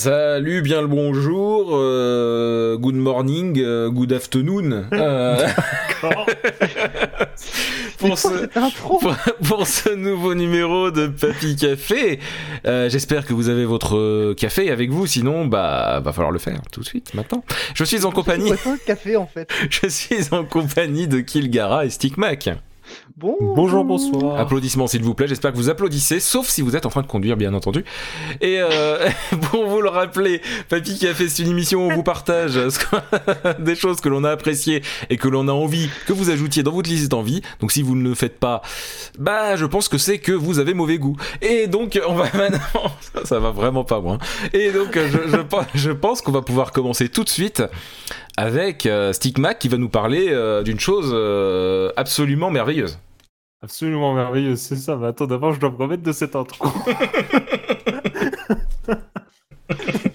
Salut, bien le bonjour, euh, good morning, euh, good afternoon. Euh, pour, ce, pour, pour, ce, nouveau numéro de Papy Café, euh, j'espère que vous avez votre café avec vous, sinon bah va falloir le faire tout de suite maintenant. Je suis en compagnie. café en fait? Je suis en compagnie de Kilgara et Stickmac. Bonjour, bonsoir. Applaudissements s'il vous plaît, j'espère que vous applaudissez, sauf si vous êtes en train de conduire bien entendu. Et euh, pour vous le rappeler, Papy qui a fait une émission où on vous partage des choses que l'on a appréciées et que l'on a envie que vous ajoutiez dans votre liste d'envie. Donc si vous ne le faites pas, bah je pense que c'est que vous avez mauvais goût. Et donc on va maintenant, ça, va vraiment pas moi. Et donc je, je, je pense qu'on va pouvoir commencer tout de suite avec euh, Stickmac qui va nous parler euh, d'une chose euh, absolument merveilleuse. Absolument merveilleuse, c'est ça. Mais attends, d'abord, je dois me remettre de cette intro.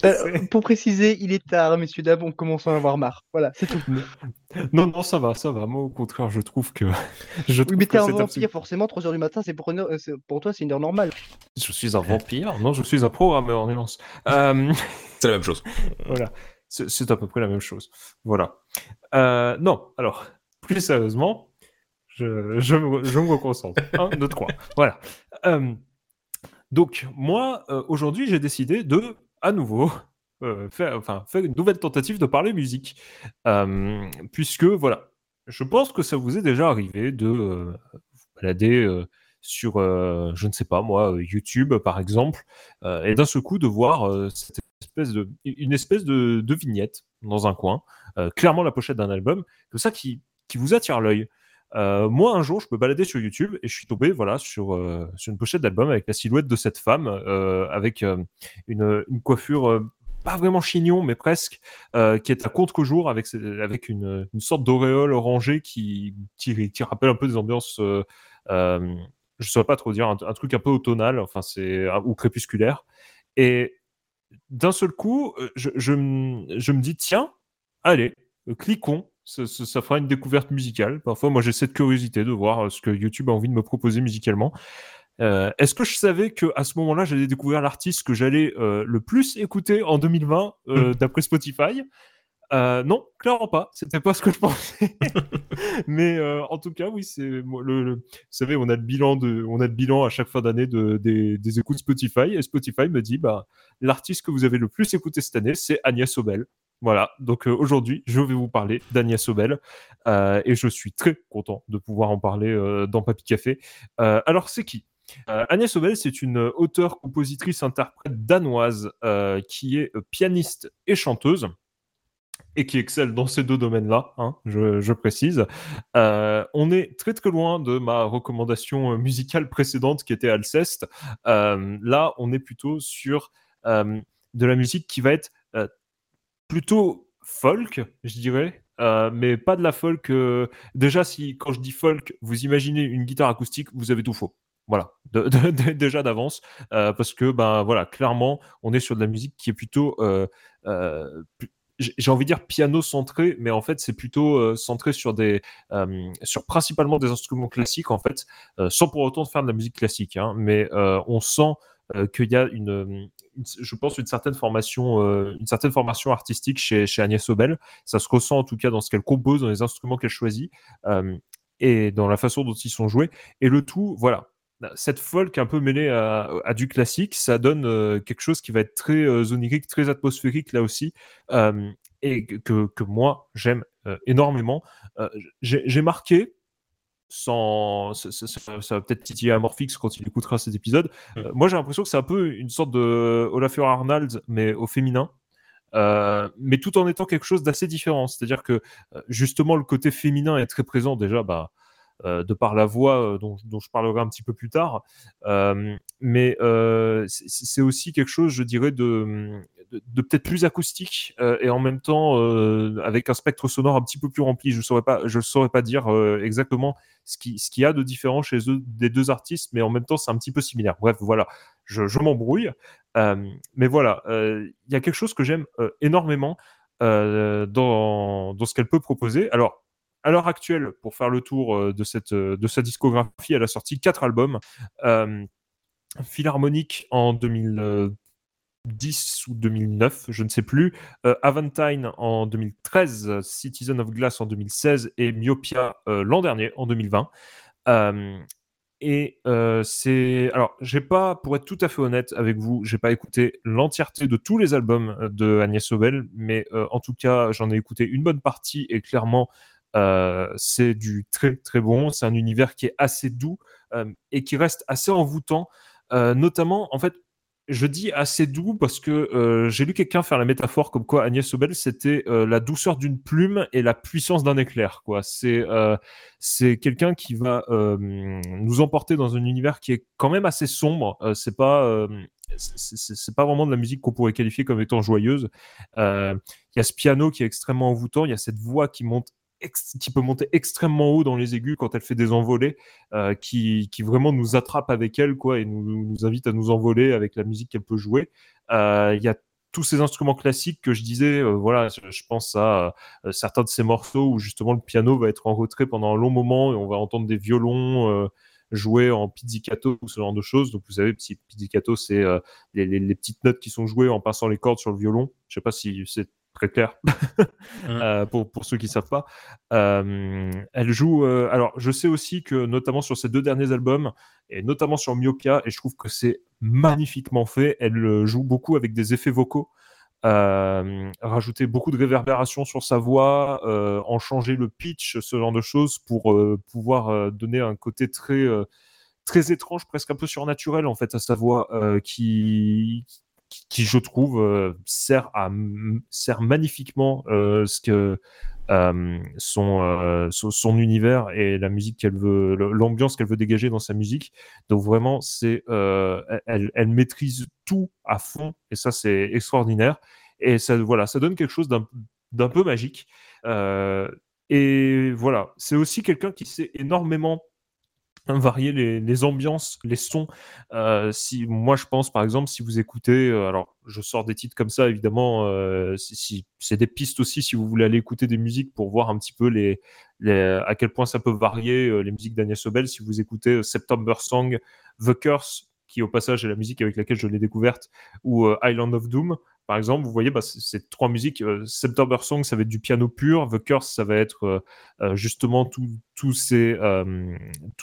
pour préciser, il est tard, messieurs, dames, on commence à en avoir marre. Voilà, c'est tout. Non, non, ça va, ça va. Moi, au contraire, je trouve que. Je trouve oui, mais t'es un vampire, forcément, 3h du matin, c'est pour, pour toi, c'est une heure normale. Je suis un vampire Non, je suis un programmeur, nuance. Euh... c'est la même chose. Voilà. C'est à peu près la même chose. Voilà. Euh, non, alors, plus sérieusement, je, je, me, je me reconcentre. Un, deux, trois. Voilà. Euh, donc, moi, euh, aujourd'hui, j'ai décidé de, à nouveau, faire, enfin, faire une nouvelle tentative de parler musique. puisque, voilà, je pense que ça vous est déjà arrivé de vous balader sur, je ne sais pas moi, YouTube par exemple, et d'un seul coup de voir cette de, une espèce de, vignette dans un coin, euh, clairement la pochette d'un album, comme ça qui, qui vous attire l'œil. Euh, moi, un jour, je me baladais sur YouTube et je suis tombé voilà, sur, euh, sur une pochette d'album avec la silhouette de cette femme, avec une, une, coiffure pas vraiment chignon, mais presque, qui est à contre jour avec, avec une, une sorte d'auréole orangée qui, qui, qui, rappelle un peu des ambiances, je ne saurais pas trop dire, un, un, truc un peu automnal, enfin, c'est, ou crépusculaire. Et d'un seul coup, euh, je, je, me dis, tiens, allez, euh, cliquons, ça, ça, fera une découverte musicale. Parfois, moi, j'ai cette curiosité de voir euh, ce que YouTube a envie de me proposer musicalement. Est-ce que je savais que à ce moment-là, j'allais découvrir l'artiste que j'allais le plus écouter en 2020 mmh. d'après Spotify? Euh, non, clairement pas. C'était pas ce que je pensais. Mais euh, en tout cas, oui, c'est le, Vous savez, on a le bilan on a le bilan à chaque fin d'année de, des, écoutes Spotify. Et Spotify me dit, bah, l'artiste que vous avez le plus écouté cette année, c'est Agnès Obel. Voilà. Donc euh, aujourd'hui, je vais vous parler d'Agnès Obel et je suis très content de pouvoir en parler dans Papy Café. alors, c'est qui? Agnès Obel, c'est une auteure, compositrice, interprète danoise qui est pianiste et chanteuse et qui excelle dans ces deux domaines-là, hein, je, précise. Euh, on est très très loin de ma recommandation musicale précédente qui était Alceste. Euh, là, on est plutôt sur euh, de la musique qui va être plutôt folk, je dirais, mais pas de la folk. Déjà, si quand je dis folk, vous imaginez une guitare acoustique, vous avez tout faux. Voilà, déjà d'avance, parce que ben voilà, clairement, on est sur de la musique qui est plutôt j'ai envie de dire piano centré, mais en fait c'est plutôt euh, centré sur des, euh, sur principalement des instruments classiques en fait, euh, sans pour autant faire de la musique classique. Hein, mais on sent qu'il y a une, je pense une certaine formation, une certaine formation artistique chez, chez Agnès Obel. Ça se ressent en tout cas dans ce qu'elle compose, dans les instruments qu'elle choisit et dans la façon dont ils sont joués. Et le tout, voilà, cette folk un peu mêlée à, du classique, ça donne euh, quelque chose qui va être très euh, onirique, très atmosphérique là aussi, euh, et que, que moi j'aime énormément. J'ai marqué, sans, ça, va peut-être titiller Amorphix quand il écoutera cet épisode. Mmh. moi j'ai l'impression que c'est un peu une sorte de Olafur Arnold, mais au féminin. mais tout en étant quelque chose d'assez différent. C'est-à-dire que justement le côté féminin est très présent déjà. Bah, euh, de par la voix euh, dont, je parlerai un petit peu plus tard. Euh, mais c'est aussi quelque chose, je dirais, de, peut-être plus acoustique et en même temps avec un spectre sonore un petit peu plus rempli. Je ne saurais pas, saurais pas dire exactement ce qu'il ce y a de différent chez eux des deux artistes, mais en même temps c'est un petit peu similaire. Bref, voilà, je, je m'embrouille. mais voilà, il y a quelque chose que j'aime énormément dans, dans ce qu'elle peut proposer. Alors, à l'heure actuelle, pour faire le tour euh, de, cette, euh, de sa discographie, elle a sorti quatre albums. Euh, Philharmonique en 2000, 2010 ou 2009, je ne sais plus. Euh, Aventine en 2013, Citizen of Glass en 2016 et Myopia euh, l'an dernier, en 2020. Euh, et c'est. Alors, j'ai pas, pour être tout à fait honnête avec vous, j'ai pas écouté l'entièreté de tous les albums de Agnès Sobel, mais en tout cas, j'en ai écouté une bonne partie et clairement, c'est du très très bon. C'est un univers qui est assez doux et qui reste assez envoûtant. notamment, en fait, je dis assez doux parce que euh, j'ai lu quelqu'un faire la métaphore comme quoi Agnès Sobel c'était euh, la douceur d'une plume et la puissance d'un éclair quoi. C'est euh, c'est quelqu'un qui va nous emporter dans un univers qui est quand même assez sombre. c'est pas c'est pas vraiment de la musique qu'on pourrait qualifier comme étant joyeuse. Il y a ce piano qui est extrêmement envoûtant, il y a cette voix qui monte qui peut monter extrêmement haut dans les aigus quand elle fait des envolées, euh, qui, qui, vraiment nous attrape avec elle, quoi, et nous, nous invite à nous envoler avec la musique qu'elle peut jouer. Euh, il y a tous ces instruments classiques que je disais, euh, voilà, je, pense à certains de ces morceaux où justement le piano va être en retrait pendant un long moment et on va entendre des violons jouer en pizzicato ou ce genre de choses. Donc vous savez, pizzicato, c'est les, les, les, petites notes qui sont jouées en passant les cordes sur le violon. Je sais pas si c'est très clair euh, pour, pour ceux qui savent pas. Euh, elle joue. Euh, alors, je sais aussi que notamment sur ces deux derniers albums et notamment sur Myopia, et je trouve que c'est magnifiquement fait. Elle joue beaucoup avec des effets vocaux. rajouter beaucoup de réverbération sur sa voix, en changer le pitch, ce genre de choses pour pouvoir donner un côté très très étrange, presque un peu surnaturel en fait à sa voix, qui qui, je trouve, euh, sert, à, sert magnifiquement euh, ce que euh, son, son, univers et la musique qu'elle veut, l'ambiance qu'elle veut dégager dans sa musique. Donc vraiment, c'est, elle, elle, maîtrise tout à fond et ça c'est extraordinaire. Et ça, voilà, ça donne quelque chose d'un peu magique. et voilà, c'est aussi quelqu'un qui sait énormément varier les, ambiances, les sons. Euh, si moi je pense par exemple si vous écoutez, euh, alors je sors des titres comme ça évidemment, euh, si, si c'est des pistes aussi si vous voulez aller écouter des musiques pour voir un petit peu les, à quel point ça peut varier les musiques d'Agnès Sobel. Si vous écoutez September Song, The Curse qui au passage est la musique avec laquelle je l'ai découverte, ou Island of Doom, par exemple, vous voyez, bah, c'est trois musiques. Euh, September Song, ça va être du piano pur. The Curse, ça va être euh, euh, justement tous ces,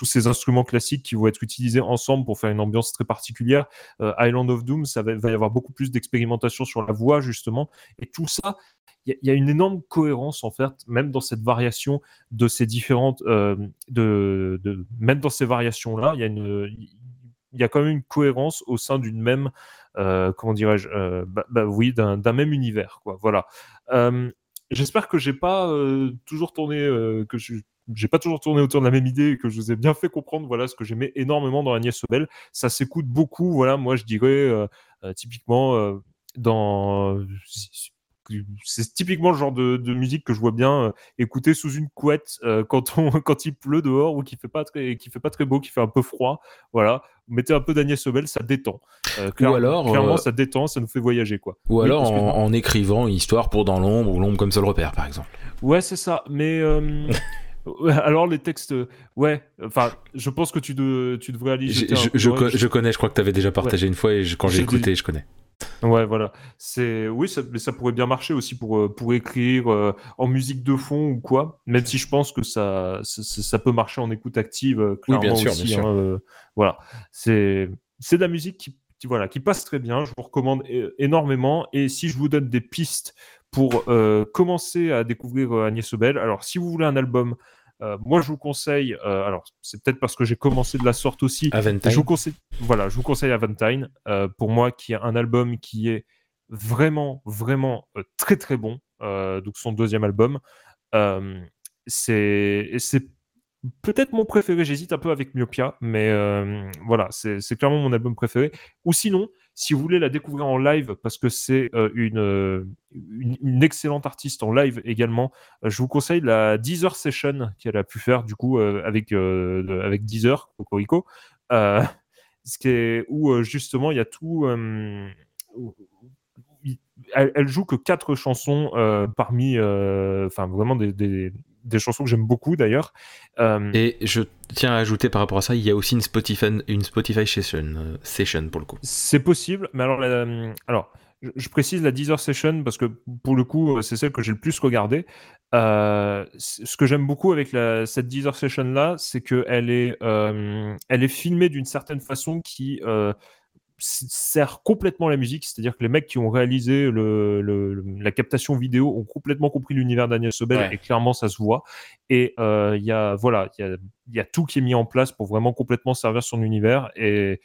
ces instruments classiques qui vont être utilisés ensemble pour faire une ambiance très particulière. Island of Doom, ça va, y avoir beaucoup plus d'expérimentation sur la voix, justement. Et tout ça, il y, a une énorme cohérence, en fait, même dans cette variation de ces différentes. de, même dans ces variations-là, il y a quand même une cohérence au sein d'une même comment dirais-je, euh, bah, bah, oui, d'un même univers, quoi. Voilà. Euh, j'espère que j'ai pas toujours tourné, que je j'ai pas toujours tourné autour de la même idée et que je vous ai bien fait comprendre voilà ce que j'aimais énormément dans Agnès Sobel. Ça s'écoute beaucoup, voilà, moi je dirais typiquement dans c'est typiquement le genre de, musique que je vois bien euh, écouter sous une couette euh, quand, on, quand il pleut dehors ou qu'il fait pas très, qui fait pas très beau, qui fait un peu froid. Voilà, mettez un peu d'Agnès Sobel, ça détend. Euh, ou alors, clairement, ça détend, ça nous fait voyager quoi. Ou alors en, écrivant une histoire pour dans l'ombre ou l'ombre comme seul repère, par exemple. Ouais, c'est ça. Mais Alors les textes, ouais, enfin, je pense que tu, tu devrais aller. Je, je, connais, je crois que tu avais déjà partagé une fois et quand j'ai écouté, je connais. Ouais, voilà. C'est oui, ça, mais ça pourrait bien marcher aussi pour euh, pour écrire euh, en musique de fond ou quoi. Même si je pense que ça ça, peut marcher en écoute active euh, clairement bien sûr, aussi. Hein, voilà, c'est c'est de la musique qui, voilà qui passe très bien. Je vous recommande énormément. Et si je vous donne des pistes pour commencer à découvrir Agnès Sobel, alors si vous voulez un album euh, moi, je vous conseille, euh, alors c'est peut-être parce que j'ai commencé de la sorte aussi. Aventine. Je vous conseille, voilà, je vous conseille Aventine. Euh, pour moi, qui est un album qui est vraiment, vraiment très très bon. donc son deuxième album, c'est c'est peut-être mon préféré. J'hésite un peu avec Myopia, mais voilà, c'est clairement mon album préféré. Ou sinon, si vous voulez la découvrir en live, parce que c'est euh, euh, une, une, excellente artiste en live également, euh, je vous conseille la Deezer Session qu'elle a pu faire du coup avec, avec Deezer, Cocorico, ce qui est, où justement il y a tout. Elle, elle, joue que quatre chansons parmi, enfin vraiment des des chansons que j'aime beaucoup d'ailleurs. Euh, Et je tiens à ajouter par rapport à ça, il y a aussi une Spotify, une Spotify session, euh, session pour le coup. C'est possible, mais alors, la- alors je, je précise la Deezer Session parce que pour le coup, euh, c'est celle que j'ai le plus regardée. Euh, ce que j'aime beaucoup avec la, cette Deezer Session là, c'est qu'elle est, elle est filmée d'une certaine façon qui sert complètement la musique, c'est-à-dire que les mecs qui ont réalisé le, le- le- la captation vidéo ont complètement compris l'univers d'Agnès Sobel Ouais. et clairement ça se voit. Et euh, il y a voilà, il y a, il y a tout qui est mis en place pour vraiment complètement servir son univers et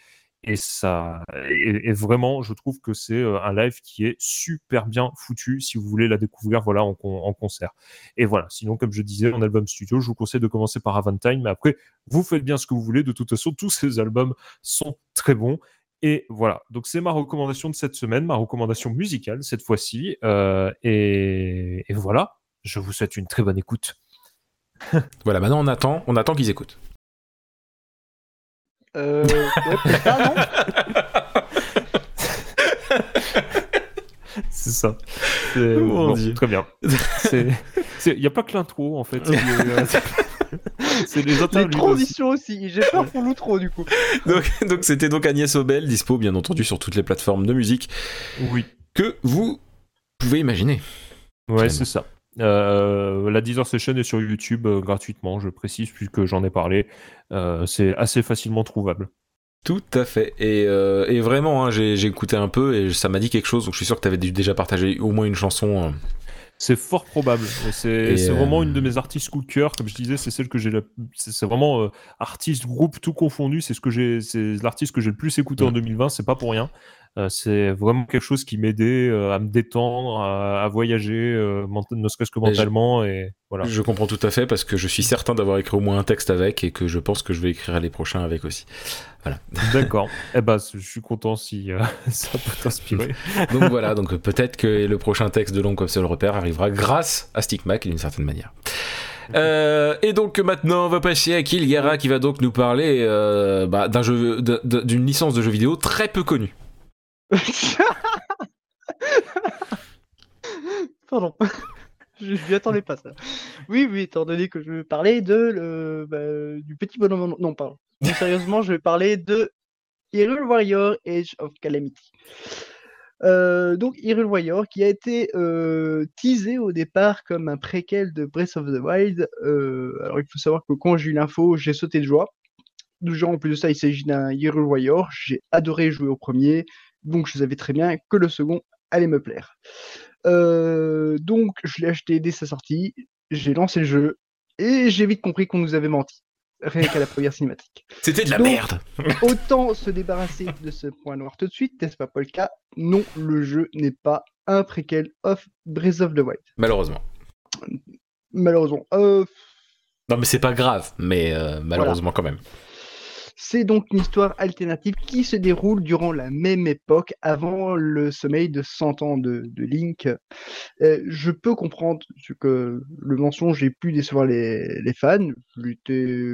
et ça et, et vraiment je trouve que c'est euh, un live qui est super bien foutu. Si vous voulez la découvrir voilà en, en concert. Et voilà. Sinon comme je disais en album studio je vous conseille de commencer par Avantime. Mais après vous faites bien ce que vous voulez. De toute façon tous ces albums sont très bons et voilà, donc c'est ma recommandation de cette semaine, ma recommandation musicale cette fois-ci. Euh, et, et voilà, je vous souhaite une très bonne écoute. Voilà, maintenant on attend, on attend qu'ils écoutent. Euh, ouais, pas, C'est ça. Bon, très bien. Il n'y a pas que l'intro en fait. C'est c'est les Les interludes aussi. transitions aussi. J'ai peur pour l'outro du coup. Donc donc c'était donc Agnès Obel, dispo bien entendu sur toutes les plateformes de musique Oui, que vous pouvez imaginer. ouais, c'est ça. Euh, la Deezer Session est sur YouTube euh, gratuitement, je précise, puisque j'en ai parlé. Euh, c'est assez facilement trouvable. Tout à fait. Et, euh, et vraiment, hein, j'ai j'ai écouté un peu et ça m'a dit quelque chose. Donc je suis sûr que tu avais déjà partagé au moins une chanson. C'est fort probable. C'est c'est euh, vraiment une de mes artistes coup de cœur. Comme je disais, c'est celle que j'ai. la- C'est vraiment euh, artiste, groupe, tout confondu. C'est ce que j'ai. C'est l'artiste que j'ai le plus écouté en Mm. 2020. C'est pas pour rien. Euh, c'est vraiment quelque chose qui m'aidait euh, à me détendre, à, à voyager, euh, ne serait-ce que Et je- mentalement. Et voilà. Je comprends tout à fait parce que je suis certain d'avoir écrit au moins un texte avec et que je pense que je vais écrire les prochains avec aussi. D'accord. eh ben, je suis content si euh, ça peut t'inspirer. Donc voilà, donc peut-être que le prochain texte de Long comme seul repère arrivera grâce à Stickmac d'une certaine manière. Euh, et donc maintenant on va passer à Kilgara qui va donc nous parler euh, bah, d'un jeu, d'une licence de jeu vidéo très peu connue. Pardon. Je ne m'y attendais pas ça. Oui, oui, étant donné que je vais parler de le, bah, du petit bonhomme. Non, pardon. Sérieusement, je vais parler de Hyrule Warrior Age of Calamity. Euh, donc Hyrule Warrior qui a été euh, teasé au départ comme un préquel de Breath of the Wild. Euh, alors il faut savoir que quand j'ai eu l'info, j'ai sauté de joie. Du genre en plus de ça, il s'agit d'un Hyrule Warrior. J'ai adoré jouer au premier, donc je savais très bien que le second allait me plaire. Euh, donc je l'ai acheté dès sa sortie, j'ai lancé le jeu et j'ai vite compris qu'on nous avait menti. Rien qu'à la première cinématique. C'était de la Donc- merde. Autant se débarrasser de ce point noir tout de suite, n'est-ce pas Polka? Non, le jeu n'est pas un préquel of Breath of the Wild. Malheureusement. Malheureusement. Euh, Non mais c'est pas grave, mais euh, malheureusement quand même. C'est donc une histoire alternative qui se déroule durant la même époque, avant le sommeil de 100 ans de, de Link. Euh, je peux comprendre ce que le mensonge ait pu décevoir les, les fans. J'étais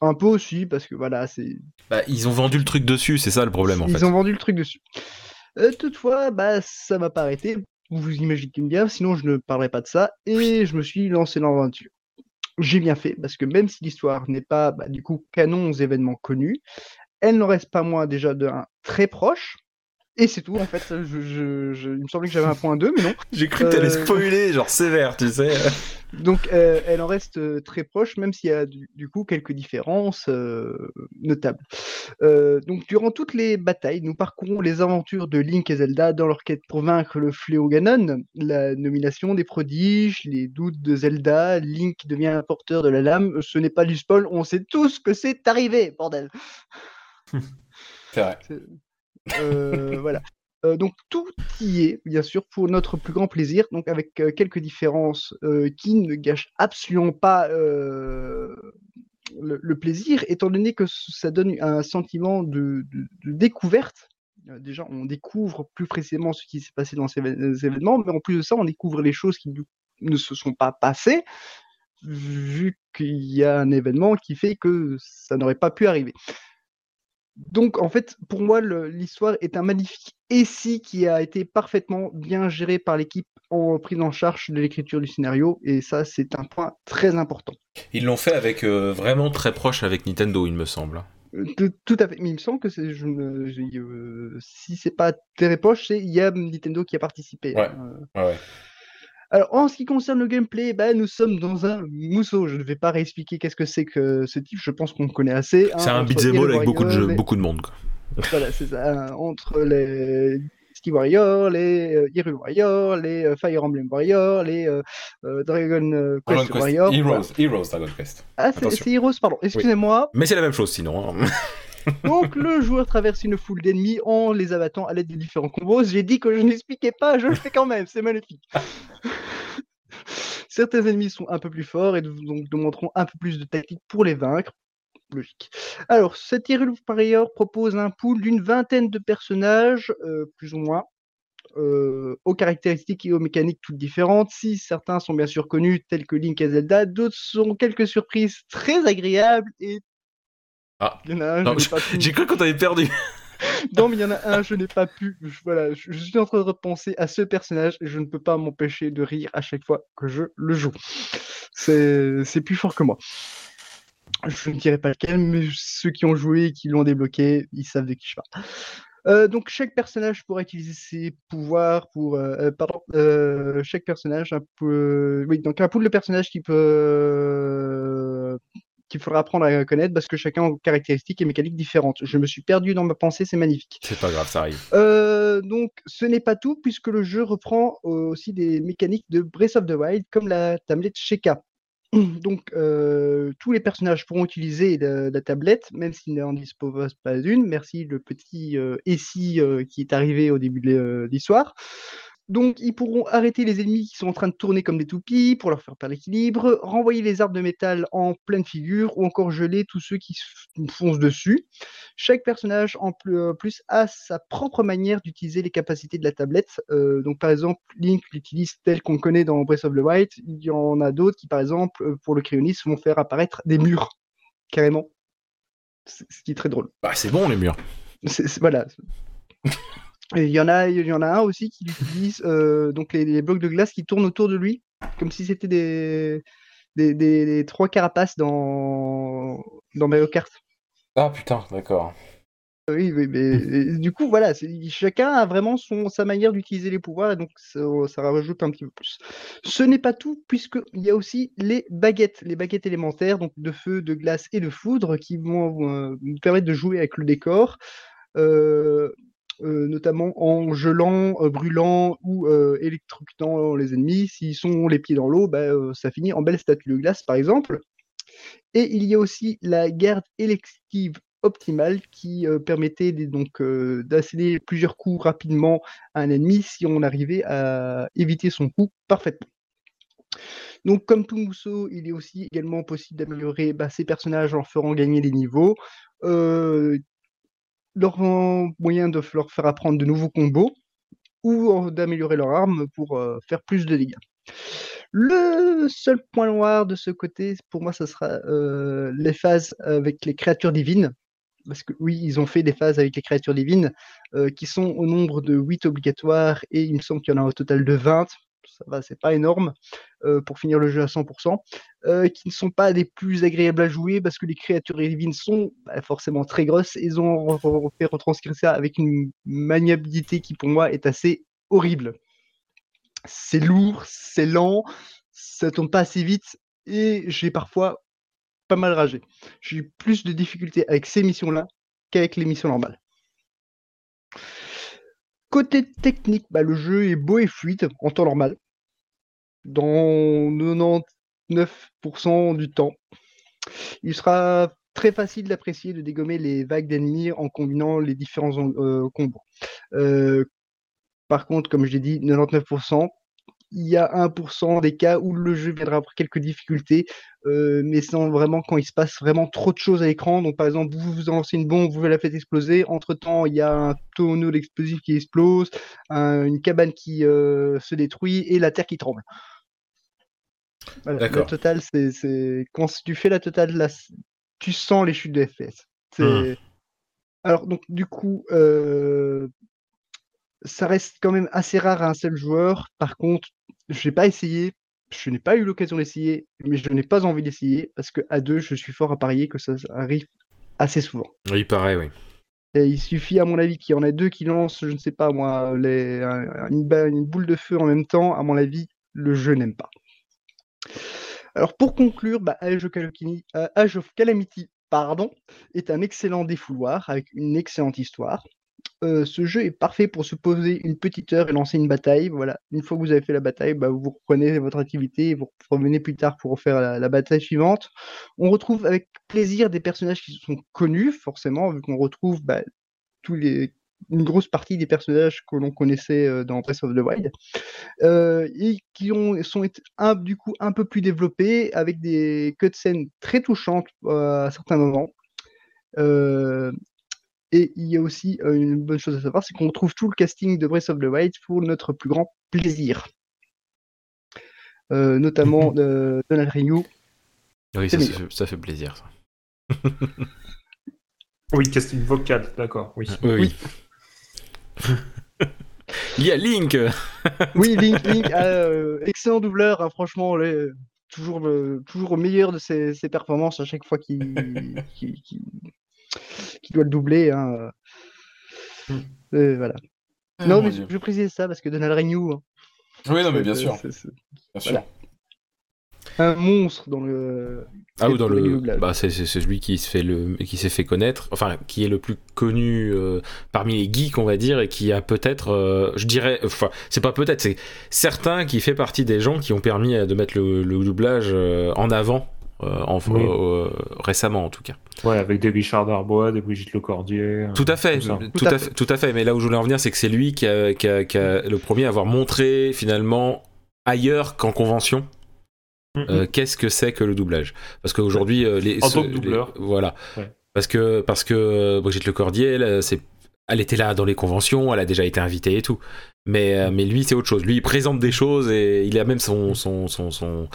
un peu aussi, parce que voilà, c'est Bah, ils ont vendu le truc dessus, c'est ça le problème en Ils fait. ont vendu le truc dessus. Euh, toutefois, bah, ça m'a pas arrêté. Vous vous imaginez bien, sinon je ne parlerai pas de ça. Et je me suis lancé dans l'aventure. J'ai bien fait, parce que même si l'histoire n'est pas, bah, du coup, canon aux événements connus, elle n'en reste pas moins déjà d'un très proche. Et c'est tout, en fait. Je, je- je- il me semblait que j'avais un point 2, mais non. J'ai cru que t'allais Euh, spoiler, genre sévère, tu sais. Donc, euh, elle en reste euh, très proche, même s'il y a du, du coup quelques différences euh, notables. Euh, donc, durant toutes les batailles, nous parcourons les aventures de Link et Zelda dans leur quête pour vaincre le fléau Ganon, la nomination des prodiges, les doutes de Zelda, Link devient un porteur de la lame. Ce n'est pas du spoil, on sait tous que c'est arrivé, bordel. C'est vrai. Euh, voilà. Euh, donc tout y est, bien sûr, pour notre plus grand plaisir, donc avec euh, quelques différences qui ne gâchent absolument pas le, plaisir, étant donné que ça donne un sentiment de, découverte. Déjà, on découvre plus précisément ce qui s'est passé dans ces, ces événements, mais en plus de ça, on découvre les choses qui ne se sont pas passées, vu qu'il y a un événement qui fait que ça n'aurait pas pu arriver. Donc, en fait, pour moi, l'histoire est un magnifique essai qui a été parfaitement bien géré par l'équipe en prise en charge de l'écriture du scénario. Et ça, c'est un point très important. Ils l'ont fait avec euh, vraiment très proche avec Nintendo, il me semble. Euh, Tout, tout à fait. Mais il me semble que c'est, je euh, si c'est pas Terre Poche, c'est il y a Nintendo qui a participé. Ouais. hein. Ouais, ouais. Alors, en ce qui concerne le gameplay, bah, nous sommes dans un mousseau. Je ne vais pas réexpliquer qu'est-ce que c'est que ce type. Je pense qu'on le connaît assez. hein, C'est un entre beat'em Hero all avec beaucoup de, jeux- les- beaucoup de monde. quoi. Voilà, c'est ça. hein, Entre les Ski Warrior, les euh, Hyrule Warrior, les euh, Fire Emblem Warrior, les euh, Dragon Quest Warrior. voilà. Heroes Dragon Quest. Ah, c'est Heroes, pardon. Excusez-moi. Mais c'est la même chose sinon. hein. Donc, le joueur traverse une foule d'ennemis en les abattant à l'aide de différents combos. J'ai dit que je n'expliquais pas, je le fais quand même. C'est magnifique. Certains ennemis sont un peu plus forts et donc demanderont un peu plus de tactique pour les vaincre. Logique. Alors, cet Hyrule Warrior propose un pool d'une vingtaine de personnages, euh, plus ou moins, euh, aux caractéristiques et aux mécaniques toutes différentes. Si certains sont bien sûr connus, tels que Link et Zelda, d'autres sont quelques surprises très agréables et. Ah. Il y en a un, J'ai cru qu'on t'avait perdu. non, mais il y en a un, je n'ai pas pu. je- voilà, je, je suis en train de repenser à ce personnage et je ne peux pas m'empêcher de rire à chaque fois que je le joue. C'est c'est plus fort que moi. Je ne dirai pas lequel, mais ceux qui ont joué et qui l'ont débloqué, ils savent de qui je parle. Euh, donc chaque personnage pourra utiliser ses pouvoirs pour euh, euh, pardon euh, chaque personnage un peu oui donc un pool de personnages qui peut qu'il faudra apprendre à connaître parce que chacun a caractéristiques et mécaniques différentes. Je me suis perdu dans ma pensée, c'est magnifique. C'est pas grave, ça arrive. Euh, donc, ce n'est pas tout, puisque le jeu reprend euh, aussi des mécaniques de Breath of the Wild, comme la tablette Sheka. Donc, euh, tous les personnages pourront utiliser la, la tablette, même s'ils n'en disposent pas d'une. Merci le petit euh, Essie euh, qui est arrivé au début de l'histoire. Donc, ils pourront arrêter les ennemis qui sont en train de tourner comme des toupies pour leur faire perdre l'équilibre, renvoyer les arbres de métal en pleine figure ou encore geler tous ceux qui foncent dessus. Chaque personnage en plus, euh, plus a sa propre manière d'utiliser les capacités de la tablette. Euh, donc, par exemple, Link l'utilise tel qu'on connaît dans Breath of the Wild. Il y en a d'autres qui, par exemple, euh, pour le cryonisme, vont faire apparaître des murs, carrément. Ce qui est très drôle. Bah, c'est bon les murs. Voilà. Et il y en a, il y en a un aussi qui utilise euh, donc les, les blocs de glace qui tournent autour de lui, comme si c'était des, des, des- des trois carapaces dans dans Mario Kart. Ah putain, d'accord. Oui, oui, mais et du coup, voilà, chacun a vraiment son, sa manière d'utiliser les pouvoirs et donc ça, ça rajoute un petit peu plus. Ce n'est pas tout, puisqu'il y a aussi les baguettes, les baguettes élémentaires, donc de feu, de glace et de foudre, qui vont euh, nous permettre de jouer avec le décor, euh, euh, notamment en gelant, euh, brûlant ou euh, électrocutant les ennemis. S'ils sont les pieds dans l'eau, bah, euh, ça finit en belle statue de glace, par exemple. Et il y a aussi la garde élective optimale qui euh, permettait donc euh, plusieurs coups rapidement à un ennemi si on arrivait à éviter son coup parfaitement. Donc comme tout mousseau, il est aussi également possible d'améliorer bah, ses personnages en leur faisant gagner des niveaux, euh, leur en- moyen de leur faire apprendre de nouveaux combos ou d'améliorer leur arme pour euh, faire plus de dégâts. Le seul point noir de ce côté, pour moi, ce sera euh, les phases avec les créatures divines. Parce que oui, ils ont fait des phases avec les créatures divines euh, qui sont au nombre de 8 obligatoires et il me semble qu'il y en a au total de 20. Ça va, c'est pas énorme euh, pour finir le jeu à 100%. euh, qui ne sont pas des plus agréables à jouer parce que les créatures divines sont bah, forcément très grosses et ils ont fait retranscrire ça avec une maniabilité qui pour moi est assez horrible c'est lourd, c'est lent, ça tourne pas assez vite et j'ai parfois pas mal ragé. J'ai eu plus de difficultés avec ces missions-là qu'avec les missions normales. Côté technique, bah, le jeu est beau et fluide en temps normal. Dans 99% du temps. Il sera très facile d'apprécier, de dégommer les vagues d'ennemis en combinant les différents euh, combos. Euh, par contre, comme je l'ai dit, 99%, il y a 1% des cas où le jeu viendra après quelques difficultés, euh, mais sans vraiment quand il se passe vraiment trop de choses à l'écran. Donc, par exemple, vous vous lancez une bombe, vous la faites exploser. Entre temps, il y a un tonneau d'explosifs qui explose, un- une cabane qui euh, se détruit et la terre qui tremble. Voilà, la totale, c'est, quand tu fais la totale, là, tu sens les chutes de FPS. Hmm. Alors, donc, du coup, euh, ça reste quand même assez rare à un seul joueur. Par contre, je n'ai pas essayé, je n'ai pas eu l'occasion d'essayer, mais je n'ai pas envie d'essayer parce que à deux, je suis fort à parier que ça arrive assez souvent. Oui, il paraît, oui. Et il suffit, à mon avis, qu'il y en ait deux qui lancent, je ne sais pas moi, les, une, boule de feu en même temps. À mon avis, le jeu n'aime pas. Alors, pour conclure, bah, Age, of Calamity, euh, Age of Calamity, pardon, est un excellent défouloir avec une excellente histoire. Euh, ce jeu est parfait pour se poser une petite heure et lancer une bataille. Voilà. Une fois que vous avez fait la bataille, bah, vous reprenez votre activité et vous revenez plus tard pour refaire la, bataille suivante. On retrouve avec plaisir des personnages qui sont connus, forcément, vu qu'on retrouve bah, une grosse partie des personnages que l'on connaissait euh, dans Breath of the Wild, euh, et qui ont, sont un, du coup un peu plus développés, avec des cutscenes très touchantes à certains moments. Et il y a aussi euh, une bonne chose à savoir, c'est qu'on retrouve tout le casting de Breath of the Wild pour notre plus grand plaisir. Euh, notamment euh, Donald Renew. Oui, ça, fait, plaisir. ça. Oui, casting vocal, d'accord, oui. Oui. oui. il y a Link Oui, Link, Link, euh, excellent doubleur, hein, franchement, toujours, le- toujours au meilleur de ses, ses performances à chaque fois qu'il- qu'il doit le doubler. hein. Mm. Euh, voilà. Ah, non, mais Dieu. je précise ça parce que Donald Renew, hein, Oui, non, mais bien sûr. Bien sûr. Voilà. un monstre dans le. Ah oui, dans le, bah c'est celui qui se fait le, qui s'est fait connaître, enfin qui est le plus connu euh, parmi les geeks, on va dire, et qui a peut-être, euh, je dirais, enfin c'est pas peut-être, c'est certain qui fait partie des gens qui ont permis euh, de mettre le, le doublage euh, en avant, euh, en, Oui. euh, récemment en tout cas. Ouais, avec des Richard Darbois, des Brigitte Lecordier. Tout à fait, Tout à fait, tout à fait. Mais là où je voulais en venir, c'est que c'est lui qui a, qui a- qui a le premier à avoir montré finalement ailleurs qu'en convention. Mhm. euh, qu'est-ce que c'est que le doublage? Parce qu'aujourd'hui, euh, les, En ce- tant que doubleur. les- voilà. Ouais. Parce que parce que euh, Brigitte Lecordier, elle, euh, elle était là dans les conventions, elle a déjà été invitée et tout. Mais euh, mais lui, c'est autre chose. Lui, il présente des choses et il a même son son son son,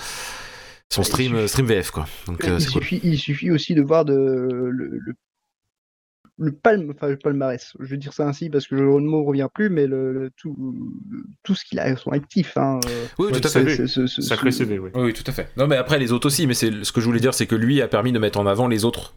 son stream suffit- stream VF quoi. Donc euh, il, cool. suffit, il suffit aussi de voir de, le, le, le palme, enfin le palmarès, je vais dire ça ainsi parce que le mot revient plus, mais le, le- tout, tout ce qu'il a à son actif. Hein, euh, Oui, Ouais, tout à c'est- fait. Sacré CV, oui. Oui, tout à fait. Non, mais après, les autres aussi, mais c'est ce que je voulais dire, c'est que lui a permis de mettre en avant les autres.